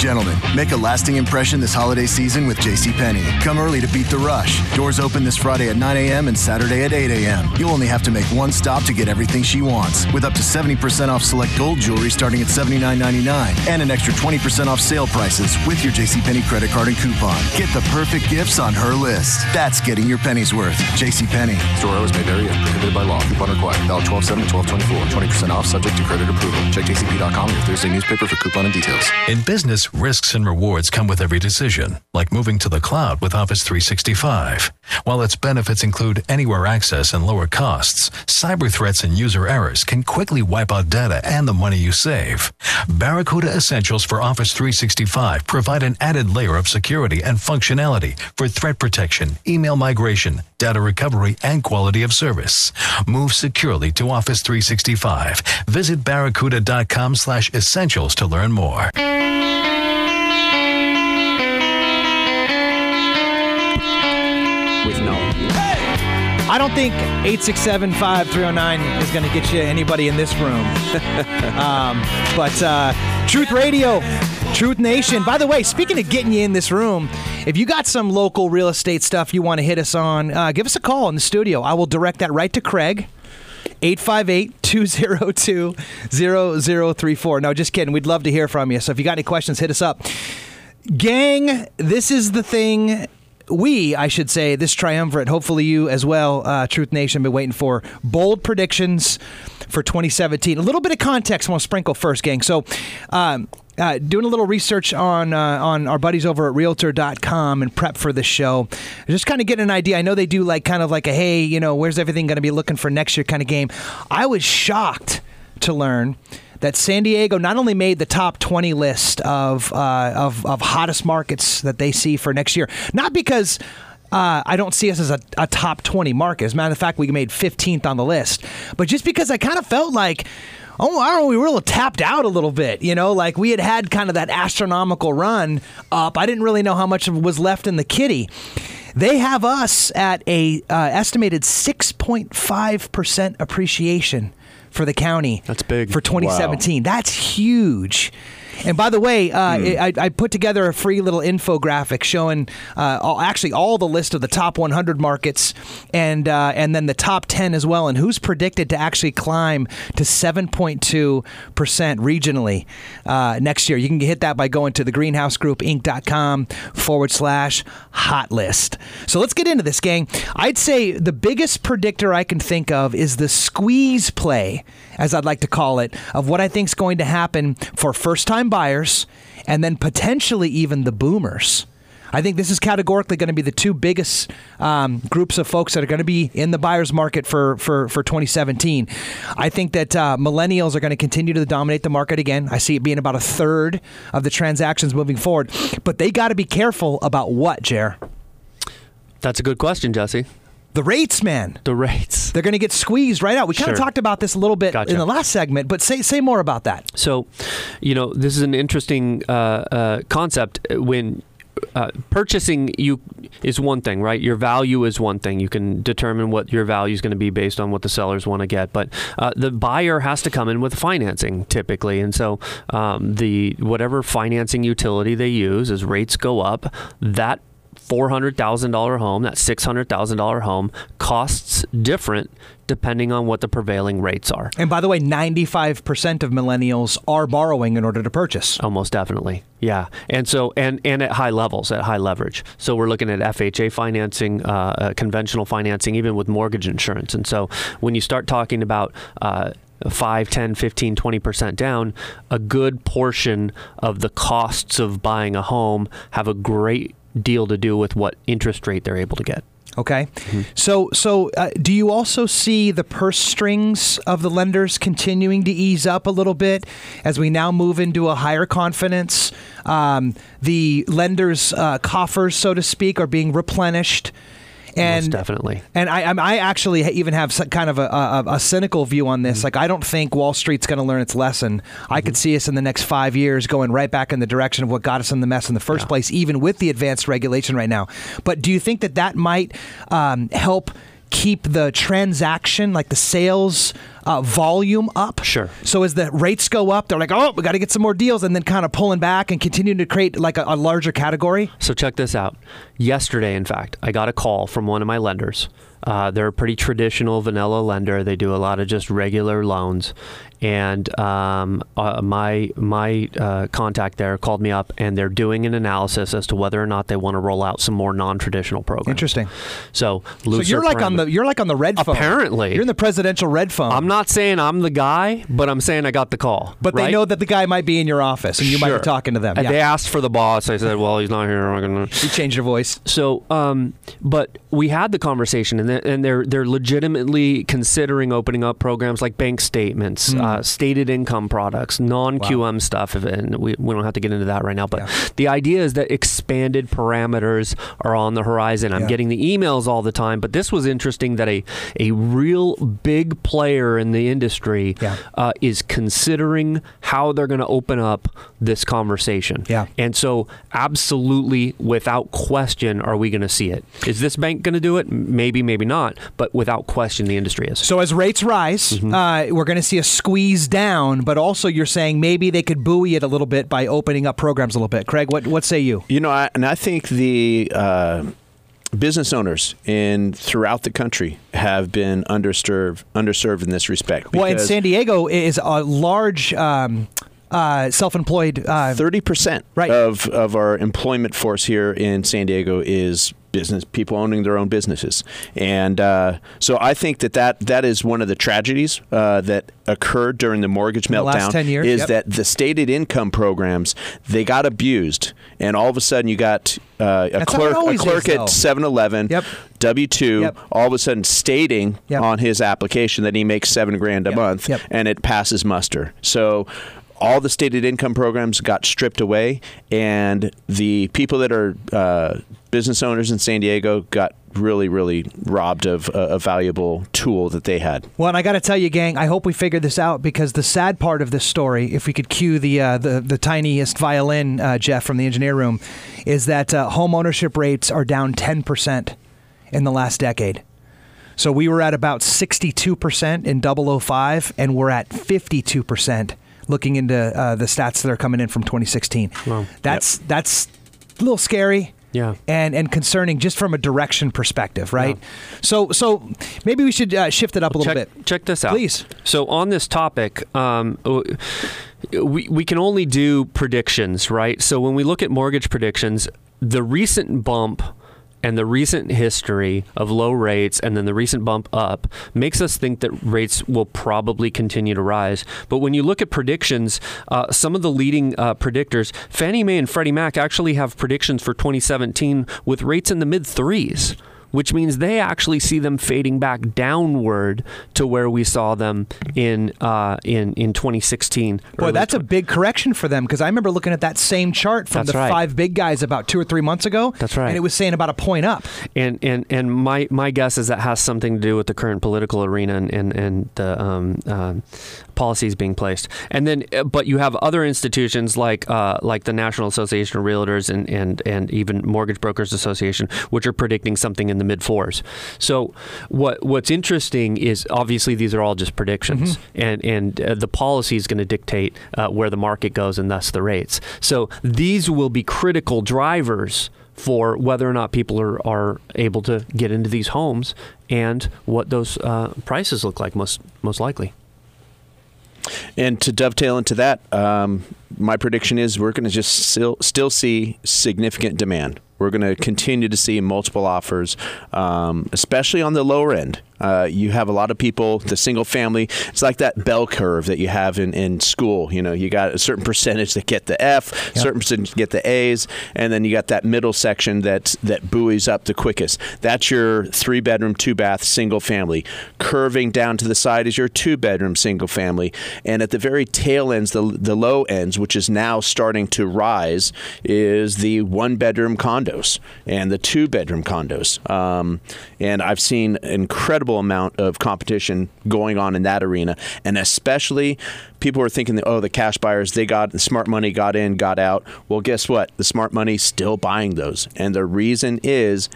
Gentlemen, make a lasting impression this holiday season with JCPenney. Come early to beat the rush. Doors open this Friday at 9 a.m. and Saturday at 8 a.m. You'll only have to make one stop to get everything she wants, with up to 70% off select gold jewelry starting at $79.99 and an extra 20% off sale prices with your JCPenney credit card and coupon. Get the perfect gifts on her list. That's getting your pennies worth. JCPenney. Store hours may vary if prohibited by law. Coupon required. Valid 12 7 to 12 24. 20% off subject to credit approval. Check jcp.com or your Thursday newspaper for coupon and details. In business, risks and rewards come with every decision, like moving to the cloud with Office 365. While its benefits include anywhere access and lower costs, cyber threats and user errors can quickly wipe out data and the money you save. Barracuda Essentials for Office 365 provide an added layer of security and functionality for threat protection, email migration, data recovery, and quality of service. Move securely to Office 365. Visit barracuda.com slash essentials to learn more. With no. I don't think 867-5309 is going to get you anybody in this room. um, but uh, Truth Radio, Truth Nation. By the way, speaking of getting you in this room, if you got some local real estate stuff you want to hit us on, uh, give us a call in the studio. I will direct that right to Craig. 858-202-0034. No, just kidding. We'd love to hear from you. So if you got any questions, hit us up. Gang, this is the thing we, I should say, this triumvirate, hopefully you as well, uh, Truth Nation, been waiting for bold predictions for 2017. A little bit of context I want to sprinkle first, gang. So, um, uh, doing a little research on uh, on our buddies over at Realtor.com and prep for this show, just kind of getting an idea. I know they do like kind of like a hey, you know, where's everything going to be looking for next year kind of game. I was shocked to learn that San Diego not only made the top 20 list of, uh, of, of hottest markets that they see for next year, not because uh, I don't see us as a, a, top 20 market. As a matter of fact, we made 15th on the list. But just because I kind of felt like, oh, I don't know, we were a little tapped out a little bit. You know, like we had had kind of that astronomical run up. I didn't really know how much was left in the kitty. They have us at a uh, estimated 6.5% appreciation for the county. That's big. For 2017. Wow. That's huge. And by the way, uh, mm. I, I, put together a free little infographic showing uh, all, actually all the list of the top 100 markets and uh, and then the top 10 as well, and who's predicted to actually climb to 7.2 percent regionally uh, next year. You can hit that by going to the thegreenhousegroupinc.com forward slash hot list. So let's get into this, gang. I'd say the biggest predictor I can think of is the squeeze play, as I'd like to call it, of what I think is going to happen for first time buyers and then potentially even the boomers. I think this is categorically going to be the two biggest um, groups of folks that are going to be in the buyer's market for, for, for 2017. I think that uh, millennials are going to continue to dominate the market again. I see it being about a third of the transactions moving forward. But they got to be careful about what, Jer? That's a good question, Jesse. The rates, man. The rates. They're going to get squeezed right out. We kind of Sure. talked about this a little bit Gotcha. in the last segment, but say say more about that. So, you know, this is an interesting uh, uh, concept when. Uh, purchasing you is one thing, right? Your value is one thing. You can determine what your value is going to be based on what the sellers want to get, but uh, the buyer has to come in with financing typically, and so um, the whatever financing utility they use as rates go up, that four hundred thousand dollar home, that six hundred thousand dollar home costs different depending on what the prevailing rates are. And by the way, 95% of millennials are borrowing in order to purchase. Almost definitely. Yeah. And so, and, and at high levels, at high leverage. So we're looking at FHA financing, uh, uh, conventional financing, even with mortgage insurance. And so when you start talking about, uh, 5, 10, 15, 20% down, a good portion of the costs of buying a home have a great deal to do with what interest rate they're able to get. Okay, so so uh, do you also see the purse strings of the lenders continuing to ease up a little bit as we now move into a higher confidence? Um, the lenders' uh, coffers, so to speak, are being replenished. And Most definitely. And I, I'm- actually even have some kind of a, a, a cynical view on this. Like, I don't think Wall Street's going to learn its lesson. I could see us in the next five years going right back in the direction of what got us in the mess in the first place, even with the advanced regulation right now. But do you think that that might um, help? Keep the transaction, like the sales uh, volume up. Sure. So as the rates go up, they're like, oh, we got to get some more deals, and then kind of pulling back and continuing to create like a, a larger category. So check this out. Yesterday, in fact, I got a call from one of my lenders. Uh, they're a pretty traditional vanilla lender. They do a lot of just regular loans, and um, uh, my my uh, contact there called me up, and they're doing an analysis as to whether or not they want to roll out some more non-traditional programs. Interesting. So, So you're like on the you're like on the red phone. Apparently. you're in the presidential red phone. I'm not saying I'm the guy, but I'm saying I got the call. but they know that the guy might be in your office, and you might be talking to them. Yeah. They asked for the boss. I said, "Well, he's not here. I'm gonna." You changed your voice. So, um, but we had the conversation, and they're, and they're they're legitimately considering opening up programs like bank statements, Hmm. uh, stated income products, non QM stuff, and we, we don't have to get into that right now. But the idea is that expanded parameters are on the horizon. I'm Yeah. getting the emails all the time, but this was interesting that a a real big player in the industry uh, is considering how they're going to open up this conversation. Yeah. And so, absolutely, without question, are we going to see it? Is this bank going to do it? Maybe, maybe not. But without question, the industry is. So as rates rise, Mm-hmm. uh, we're going to see a squeeze down, but also you're saying maybe they could buoy it a little bit by opening up programs a little bit. Craig, what what say you? You know, I, and I think the uh, business owners in throughout the country have been underserved underserved in this respect. Well, and because San Diego is a large um, uh, self-employed. Uh, Thirty percent of of our employment force here in San Diego is business people owning their own businesses, and uh, so I think that, that that is one of the tragedies uh, that occurred during the mortgage In the meltdown. last 10 years, is yep. that the stated income programs they got abused, and all of a sudden you got uh, a clerk a clerk at 7-Eleven, yep. W two, Yep. all of a sudden stating on his application that he makes seven grand a month, and it passes muster. So all the stated income programs got stripped away, and the people that are uh, business owners in San Diego got really, really robbed of a, a valuable tool that they had. Well, and I got to tell you, gang, I hope we figure this out because the sad part of this story, if we could cue the uh, the, the tiniest violin, uh, Jeff from the engineer room, is that uh, home ownership rates are down ten percent in the last decade. So we were at about sixty-two percent in 005, and we're at fifty-two percent looking into uh, the stats that are coming in from 2016. That's that's a little scary. Yeah. And and concerning just from a direction perspective, right? So so maybe we should uh, shift it up a little check, bit. Check this out. Please. So on this topic, um, we we can only do predictions, right? So when we look at mortgage predictions, the recent bump and the recent history of low rates and then the recent bump up makes us think that rates will probably continue to rise. But when you look at predictions, uh, some of the leading uh, predictors, Fannie Mae and Freddie Mac actually have predictions for 2017 with rates in the mid threes which means they actually see them fading back downward to where we saw them in uh, in in 2016. Boy, that's a big correction for them because I remember looking at that same chart from That's the right. five big guys about two or three months ago. That's right. And it was saying about a point up. And and and my my guess is that has something to do with the current political arena and and, and the um, um policies being placed. And then, uh, but you have other institutions like uh, like the National Association of Realtors and and and even Mortgage Brokers Association, which are predicting something in the mid fours. So what what's interesting is obviously these are all just predictions, and and uh, the policy is going to dictate uh, where the market goes and thus the rates. So these will be critical drivers for whether or not people are, are able to get into these homes and what those uh, prices look like most most likely. And to dovetail into that, um, my prediction is we're going to just still still see significant demand. We're going to continue to see multiple offers, um, especially on the lower end. Uh, you have a lot of people, the single family. It's like that bell curve that you have in, in school. You know, you got a certain percentage that get the F, certain percentage get the A's, and then you got that middle section that that buoys up the quickest. That's your three bedroom, two bath, single family. Curving down to the side is your two bedroom, single family, and at the very tail ends, the the low ends, which is now starting to rise, is the one bedroom condos and the two bedroom condos. Um, and I've seen incredible amount of competition going on in that arena, and especially people are thinking that oh the cash buyers they got the smart money got in got out. Well, guess what? The smart money's still buying those, and the reason is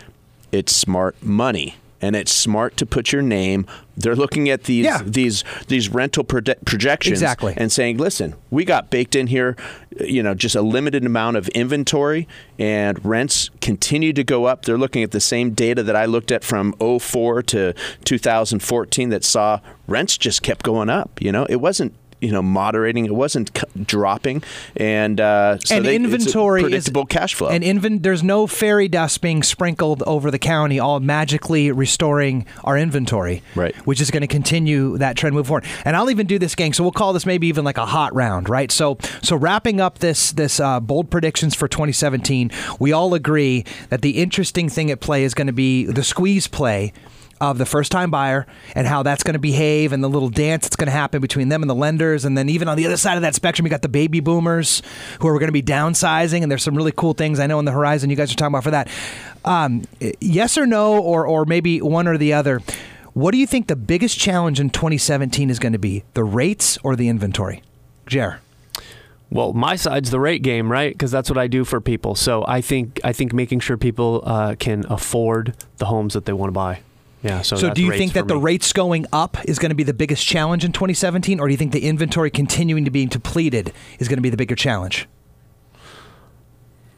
it's smart money. And it's smart to put your name. They're looking at these Yeah. these these rental proje- projections Exactly. and saying, "Listen, we got baked in here, you know, just a limited amount of inventory, and rents continue to go up." They're looking at the same data that I looked at from 04 to 2014 that saw rents just kept going up. You know, it wasn't you know moderating, it wasn't c- dropping, and uh, so and they, inventory predictable is, cash flow. And inven- there's no fairy dust being sprinkled over the county, all magically restoring our inventory. Right. Which is going to continue that trend move forward. And I'll even do this, gang. So we'll call this maybe even like a hot round, right? So so wrapping up this this uh, bold predictions for 2017, we all agree that the interesting thing at play is going to be the squeeze play of the first time buyer and how that's going to behave and the little dance that's going to happen between them and the lenders. And then even on the other side of that spectrum, you got the baby boomers who are going to be downsizing. And there's some really cool things I know on the horizon you guys are talking about for that. Um, yes or no, or, or maybe one or the other. What do you think the biggest challenge in 2017 is going to be? The rates or the inventory? Jer. Well, my side's the rate game, right? Because that's what I do for people. So I think I think making sure people uh, can afford the homes that they want to buy. Yeah. So, So, do you think that the me. rates going up is going to be the biggest challenge in 2017, or do you think the inventory continuing to be depleted is going to be the bigger challenge?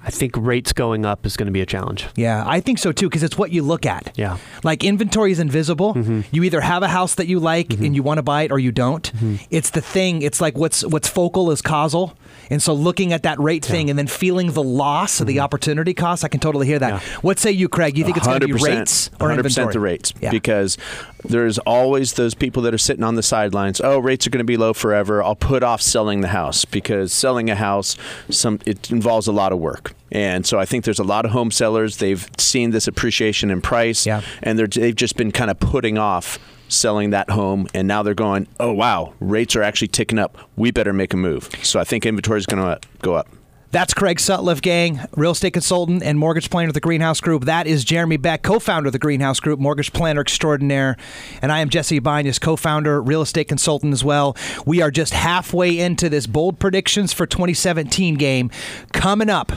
I think rates going up is going to be a challenge. Yeah, I think so too, because it's what you look at. Yeah. Like inventory is invisible. Mm-hmm. You either have a house that you like and you want to buy it, or you don't. Mm-hmm. It's the thing. It's like what's what's focal is causal, and so looking at that rate thing and then feeling the loss of Mm-hmm. the opportunity cost, I can totally hear that. What say you, Craig? You think it's going to be rates or 100% inventory? the rates Yeah. because there's always those people that are sitting on the sidelines. Oh, rates are going to be low forever. I'll put off selling the house because selling a house some it involves a lot of work. And so I think there's a lot of home sellers. They've seen this appreciation in price, and they're, they've just been kind of putting off selling that home. And now they're going, oh wow, rates are actually ticking up. We better make a move. So I think inventory is going to go up. That's Craig Sutliff, gang, real estate consultant and mortgage planner at the Greenhouse Group. That is Jeremy Beck, co founder of the Greenhouse Group, mortgage planner extraordinaire. And I am Jesse Banyas, co founder, real estate consultant as well. We are just halfway into this bold predictions for 2017 game. Coming up,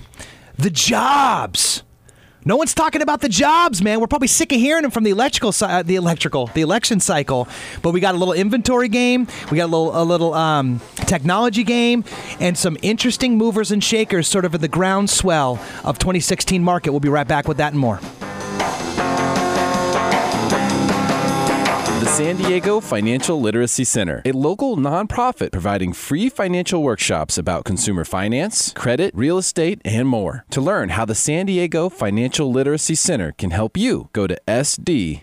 the jobs. No one's talking about the jobs, man. We're probably sick of hearing them from the electrical side, the electrical, the election cycle. But we got a little inventory game, we got a little, a little um, technology game, and some interesting movers and shakers, sort of in the groundswell of 2016 market. We'll be right back with that and more. San Diego Financial Literacy Center, a local nonprofit providing free financial workshops about consumer finance, credit, real estate, and more. To learn how the San Diego Financial Literacy Center can help you, go to sdflc.org.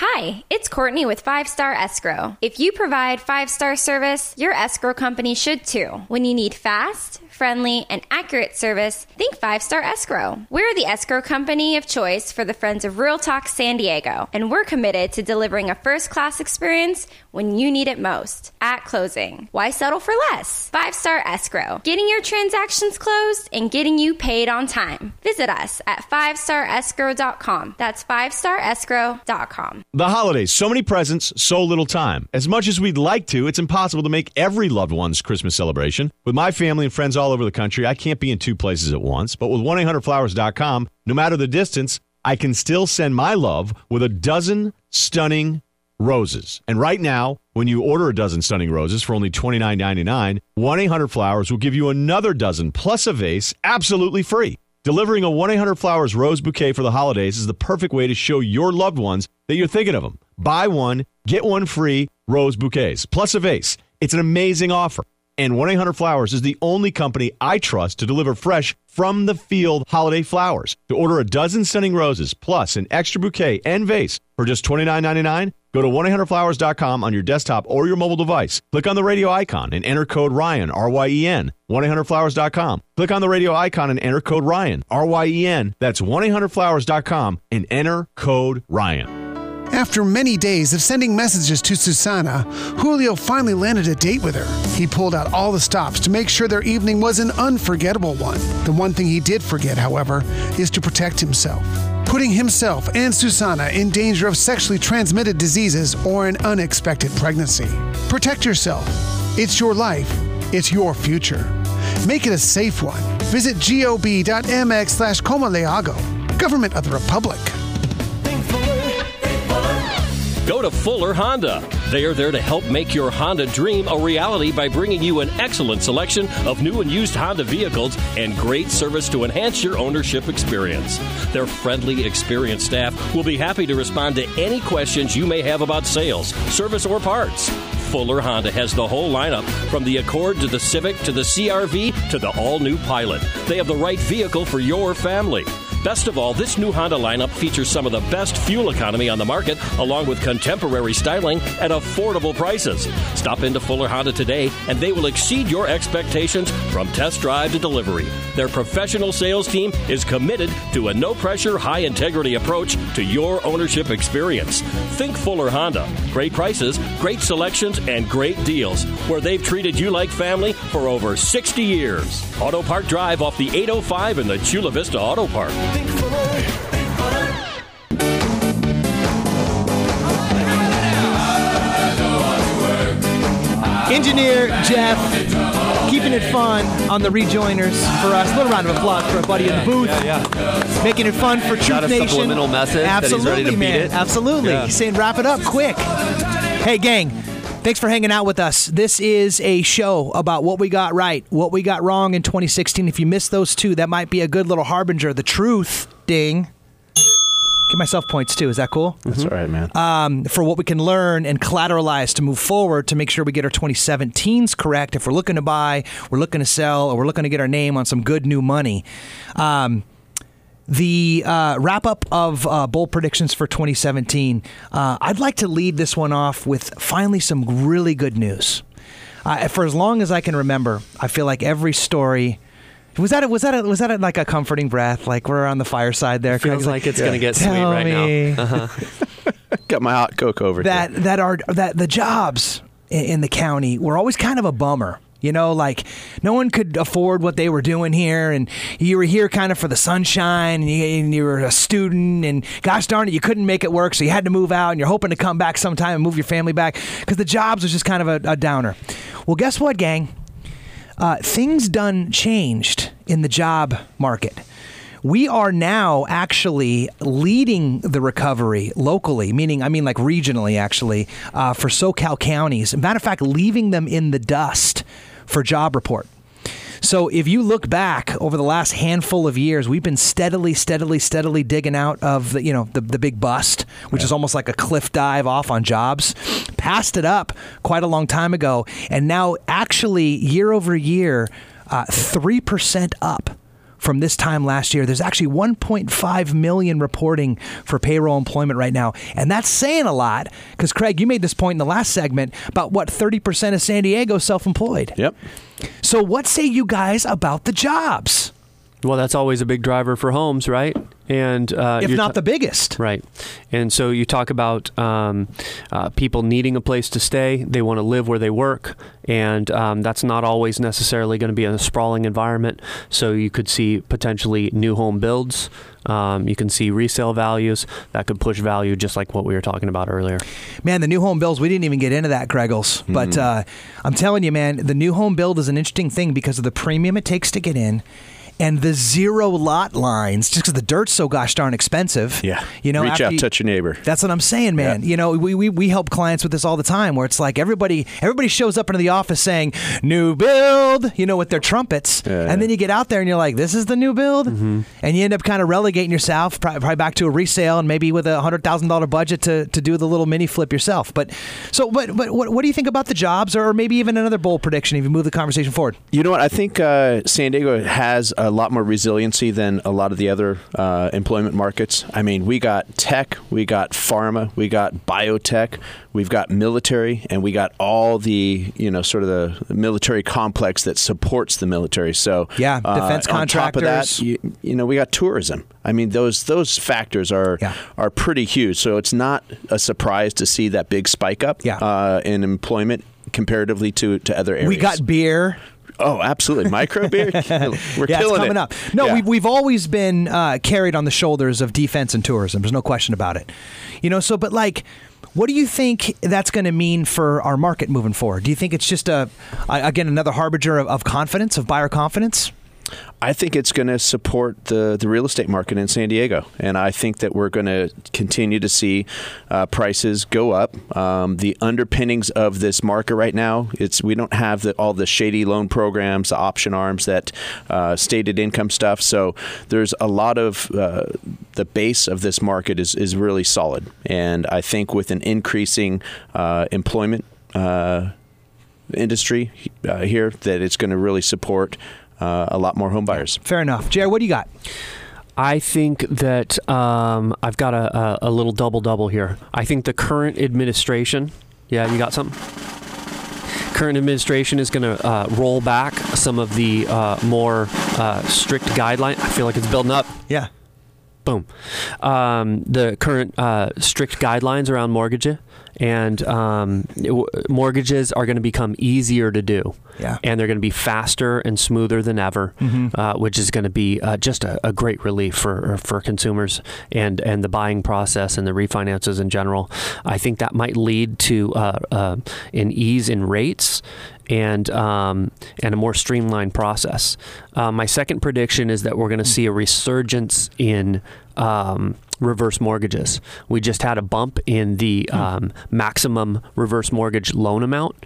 Hi, it's Courtney with Five Star Escrow. If you provide five star service, your escrow company should too. When you need fast, friendly, and accurate service, think Five Star Escrow. We're the escrow company of choice for the Friends of Real Talk San Diego, and we're committed to delivering a first class experience when you need it most at closing. Why settle for less? Five Star Escrow, getting your transactions closed and getting you paid on time. Visit us at 5starescrow.com. That's 5starescrow.com. The holidays, so many presents, so little time. As much as we'd like to, it's impossible to make every loved one's Christmas celebration. With my family and friends all over the country, I can't be in two places at once. But with 1-800-Flowers.com, no matter the distance, I can still send my love with a dozen stunning roses. And right now, when you order a dozen stunning roses for only $29.99, 1-800-Flowers will give you another dozen plus a vase absolutely free. Delivering a 1 800 Flowers rose bouquet for the holidays is the perfect way to show your loved ones that you're thinking of them. Buy one, get one free rose bouquets, plus a vase. It's an amazing offer. And 1 800 Flowers is the only company I trust to deliver fresh from the field holiday flowers. To order a dozen stunning roses, plus an extra bouquet and vase for just $29.99, go to 1-800-Flowers.com on your desktop or your mobile device. Click on the radio icon and enter code Ryan, R-Y-E-N. 1-800-Flowers.com. Click on the radio icon and enter code Ryan, R-Y-E-N. That's 1-800-Flowers.com and enter code Ryan. After many days of sending messages to Susana, Julio finally landed a date with her. He pulled out all the stops to make sure their evening was an unforgettable one. The one thing he did forget, however, is to protect himself, putting himself and Susana in danger of sexually transmitted diseases or an unexpected pregnancy. Protect yourself. It's your life. It's your future. Make it a safe one. Visit gob.mx slash Government of the Republic. Go to Fuller Honda. They are there to help make your Honda dream a reality by bringing you an excellent selection of new and used Honda vehicles and great service to enhance your ownership experience. Their friendly, experienced staff will be happy to respond to any questions you may have about sales, service, or parts. Fuller Honda has the whole lineup from the Accord to the Civic to the CRV to the all new Pilot. They have the right vehicle for your family. Best of all, this new Honda lineup features some of the best fuel economy on the market, along with contemporary styling at affordable prices. Stop into Fuller Honda today, and they will exceed your expectations from test drive to delivery. Their professional sales team is committed to a no pressure, high integrity approach to your ownership experience. Think Fuller Honda. Great prices, great selections, and great deals, where they've treated you like family for over 60 years. Auto Park Drive off the 805 in the Chula Vista Auto Park. Engineer Jeff, keeping it fun on the rejoiners for us. A little round of applause for a buddy in the booth. Yeah, yeah. Making it fun for Truth Not a Nation. Message. Absolutely, man. Absolutely. Yeah. He's saying wrap it up quick. Hey, gang. Thanks for hanging out with us. This is a show about what we got right, what we got wrong in 2016. If you missed those two, that might be a good little harbinger. The truth, ding. Give myself points too. Is that cool? That's all right, man. um, for what we can learn and collateralize to move forward to make sure we get our 2017s correct. If we're looking to buy, we're looking to sell, or we're looking to get our name on some good new money. Um, the uh, wrap up of uh, bold predictions for 2017. Uh, I'd like to lead this one off with finally some really good news. Uh, for as long as I can remember, I feel like every story. Was that a, was that a, was that a, like a comforting breath? Like we're on the fireside there. Feels Craig's like it's gonna get sweet "Tell right now." Uh-huh. Got my hot coke over that here. that are that the jobs in, in the county were always kind of a bummer. You know, like no one could afford what they were doing here, and you were here kind of for the sunshine, and you, and you were a student, and gosh darn it, you couldn't make it work, so you had to move out, and you're hoping to come back sometime and move your family back because the jobs was just kind of a, a downer. Well, guess what, gang? Uh, things done changed in the job market. We are now actually leading the recovery locally, meaning, I mean, like regionally, actually, uh, for SoCal counties. Matter of fact, leaving them in the dust for job report. So if you look back over the last handful of years, we've been steadily, steadily, steadily digging out of the you know the, the big bust, which is almost like a cliff dive off on jobs. Passed it up quite a long time ago, and now actually year over year, uh, three percent up from this time last year. There's actually 1.5 million reporting for payroll employment right now. And that's saying a lot because, Craig, you made this point in the last segment about what 30% of San Diego self employed. Yep. So, what say you guys about the jobs? Well, that's always a big driver for homes, right? And uh, If not ta- the biggest. right? And so you talk about um, uh, people needing a place to stay. They want to live where they work, and um, that's not always necessarily going to be in a sprawling environment. So you could see potentially new home builds. Um, you can see resale values that could push value, just like what we were talking about earlier. Man, the new home builds, we didn't even get into that, Greggles. But uh, I'm telling you, man, the new home build is an interesting thing because of the premium it takes to get in. And the zero lot lines, just because the dirt's so gosh darn expensive. Yeah. You know, Reach out, you- touch your neighbor. That's what I'm saying, man. You know, we, we, we help clients with this all the time where it's like everybody everybody shows up into the office saying, new build, you know, with their trumpets. And then you get out there and you're like, this is the new build? And you end up kind of relegating yourself probably, probably back to a resale and maybe with a $100,000 budget to, to do the little mini flip yourself. But so, but, but what, what do you think about the jobs or maybe even another bold prediction if you move the conversation forward? You know what? I think uh, San Diego has a lot more resiliency than a lot of the other uh, employment markets. I mean, we got tech, we got pharma, we got biotech, we've got military, and we got all the you know sort of the military complex that supports the military. So Yeah, defense on top of that, you, you know, we got tourism. I mean, those those factors are are pretty huge. So it's not a surprise to see that big spike up uh, in employment comparatively to, to other areas. We got beer. Oh, absolutely. Micro beer. We're yeah, killing it's coming it. up. No, Yeah. we've, we've always been uh, carried on the shoulders of defense and tourism. There's no question about it. You know, so, but like, what do you think that's going to mean for our market moving forward? Do you think it's just a, a- again, another harbinger of, of confidence, of buyer confidence? I think it's going to support the, the real estate market in San Diego. And I think that we're going to continue to see uh, prices go up. Um, the underpinnings of this market right now, it's we don't have the, all the shady loan programs, the option arms, that uh, stated income stuff. So there's a lot of uh, the base of this market is, is really solid. And I think with an increasing uh, employment uh, industry uh, here, that it's going to really support uh, a lot more home buyers. Fair enough. Jared, what do you got? I think that um, I've got a, a, a little double double here. I think the current administration, yeah, you got something? Current administration is going to uh, roll back some of the uh, more uh, strict guidelines. I feel like it's building up. Yeah. Boom. Um, the current uh, strict guidelines around mortgage and um, w- mortgages are going to become easier to do. Yeah. And they're going to be faster and smoother than ever, Mhm. uh, which is going to be uh, just a, a great relief for for consumers and and the buying process and the refinances in general. I think that might lead to uh, uh, an ease in rates and um, and a more streamlined process. Uh, my second prediction is that we're going to see a resurgence in um, reverse mortgages. We just had a bump in the um, maximum reverse mortgage loan amount.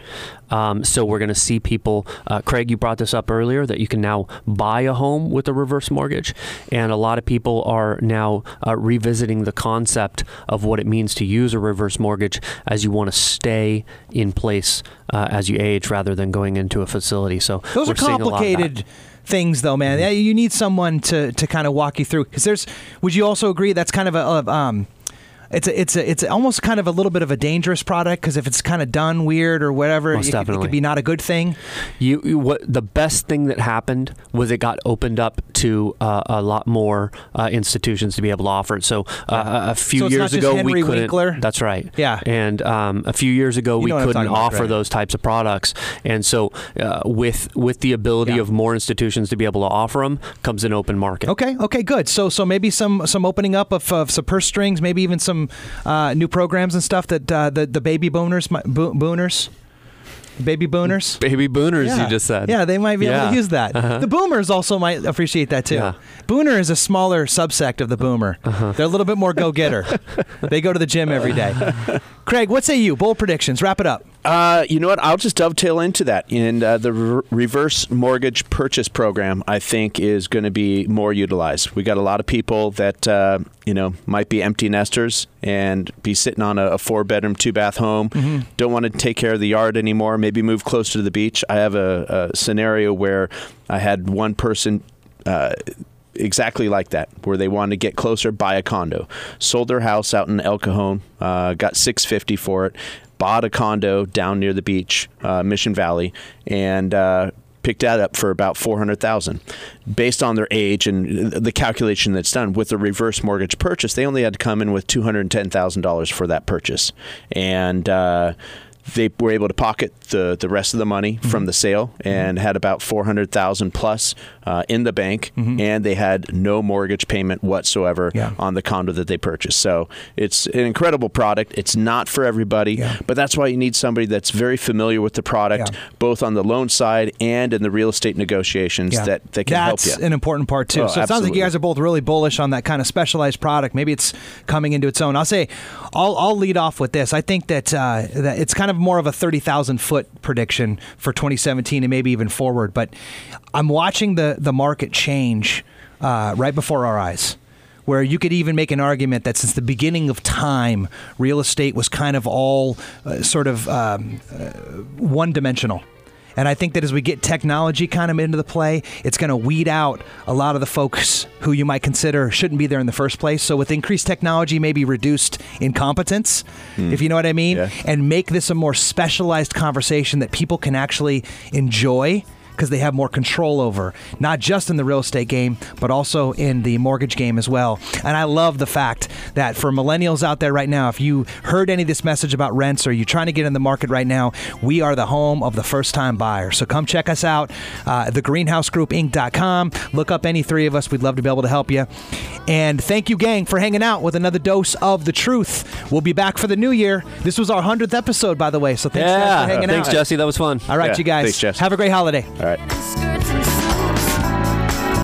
Um, so we're going to see people. Uh, Craig, you brought this up earlier that you can now buy a home with a reverse mortgage, and a lot of people are now uh, revisiting the concept of what it means to use a reverse mortgage as you want to stay in place uh, as you age rather than going into a facility. So Those are a lot of that. complicated things, though, man. Yeah, You need someone to, to kind of walk you through. Because there's, would you also agree that's kind of a, of, um, it's a, it's a, it's almost kind of a little bit of a dangerous product because if it's kind of done weird or whatever, it, could- it could be not a good thing. You, you what the best thing that happened was it got opened up to uh, a lot more uh, institutions to be able to offer it. So uh, a few So years ago Henry we couldn't. Winkler? That's right. Yeah. And um, a few years ago You we know what I'm couldn't about, offer right. those types of products. And so uh, with with the ability of more institutions to be able to offer them comes an open market. Okay, okay, good. So so maybe some some opening up of, of some purse strings, maybe even some uh, new programs and stuff that uh, the the baby booners, mi- bo- booners, baby booners. Baby booners, Yeah. you just said. Yeah, they might be able to use that. Uh-huh. The boomers also might appreciate that too. Yeah. Booner is a smaller subsect of the boomer. Uh-huh. They're a little bit more go getter. they go to the gym every day. Craig, what say you? Bold predictions. Wrap it up. Uh, you know what? I'll just dovetail into that. And uh, the re- reverse mortgage purchase program, I think, is going to be more utilized. We got a lot of people that uh, you know might be empty nesters and be sitting on a, a four bedroom, two bath home. Mhm. Don't want to take care of the yard anymore. Maybe move closer to the beach. I have a, a scenario where I had one person. Uh, exactly like that, where they wanted to get closer, buy a condo. Sold their house out in El Cajon, uh, got six fifty for it. Bought a condo down near the beach, uh, Mission Valley, and uh, picked that up for about four hundred thousand. Based on their age and the calculation that's done with the reverse mortgage purchase, they only had to come in with two hundred ten thousand dollars for that purchase, and. Uh, they were able to pocket the, the rest of the money from the sale and had about 400,000 plus uh, in the bank and they had no mortgage payment whatsoever on the condo that they purchased. So it's an incredible product. It's not for everybody, but that's why you need somebody that's very familiar with the product both on the loan side and in the real estate negotiations Yeah. that, that can That's help you. That's an important part too. Oh, so it sounds like you guys are both really bullish on that kind of specialized product. Maybe it's coming into its own. I'll say, I'll, I'll lead off with this. I think that uh, that it's kind of more of a thirty thousand foot prediction for 2017 and maybe even forward. But I'm watching the the market change uh, right before our eyes. Where you could even make an argument that since the beginning of time, real estate was kind of all uh, sort of um, uh, one dimensional. And I think that as we get technology kind of into the play, it's going to weed out a lot of the folks who you might consider shouldn't be there in the first place. So with increased technology, maybe reduced incompetence, hmm. if you know what I mean, and make this a more specialized conversation that people can actually enjoy because they have more control over, not just in the real estate game, but also in the mortgage game as well. And I love the fact that for millennials out there right now, if you heard any of this message about rents or you're trying to get in the market right now, we are the home of the first time buyer. So come check us out, uh, thegreenhousegroupinc.com. Look up any three of us. We'd love to be able to help you. And thank you, gang, for hanging out with another dose of the truth. We'll be back for the new year. This was our 100th episode, by the way. So thanks Yeah. for hanging Thanks, out. Thanks, Jesse. That was fun. All right, Yeah. you guys. Thanks, Jess. Have a great holiday right.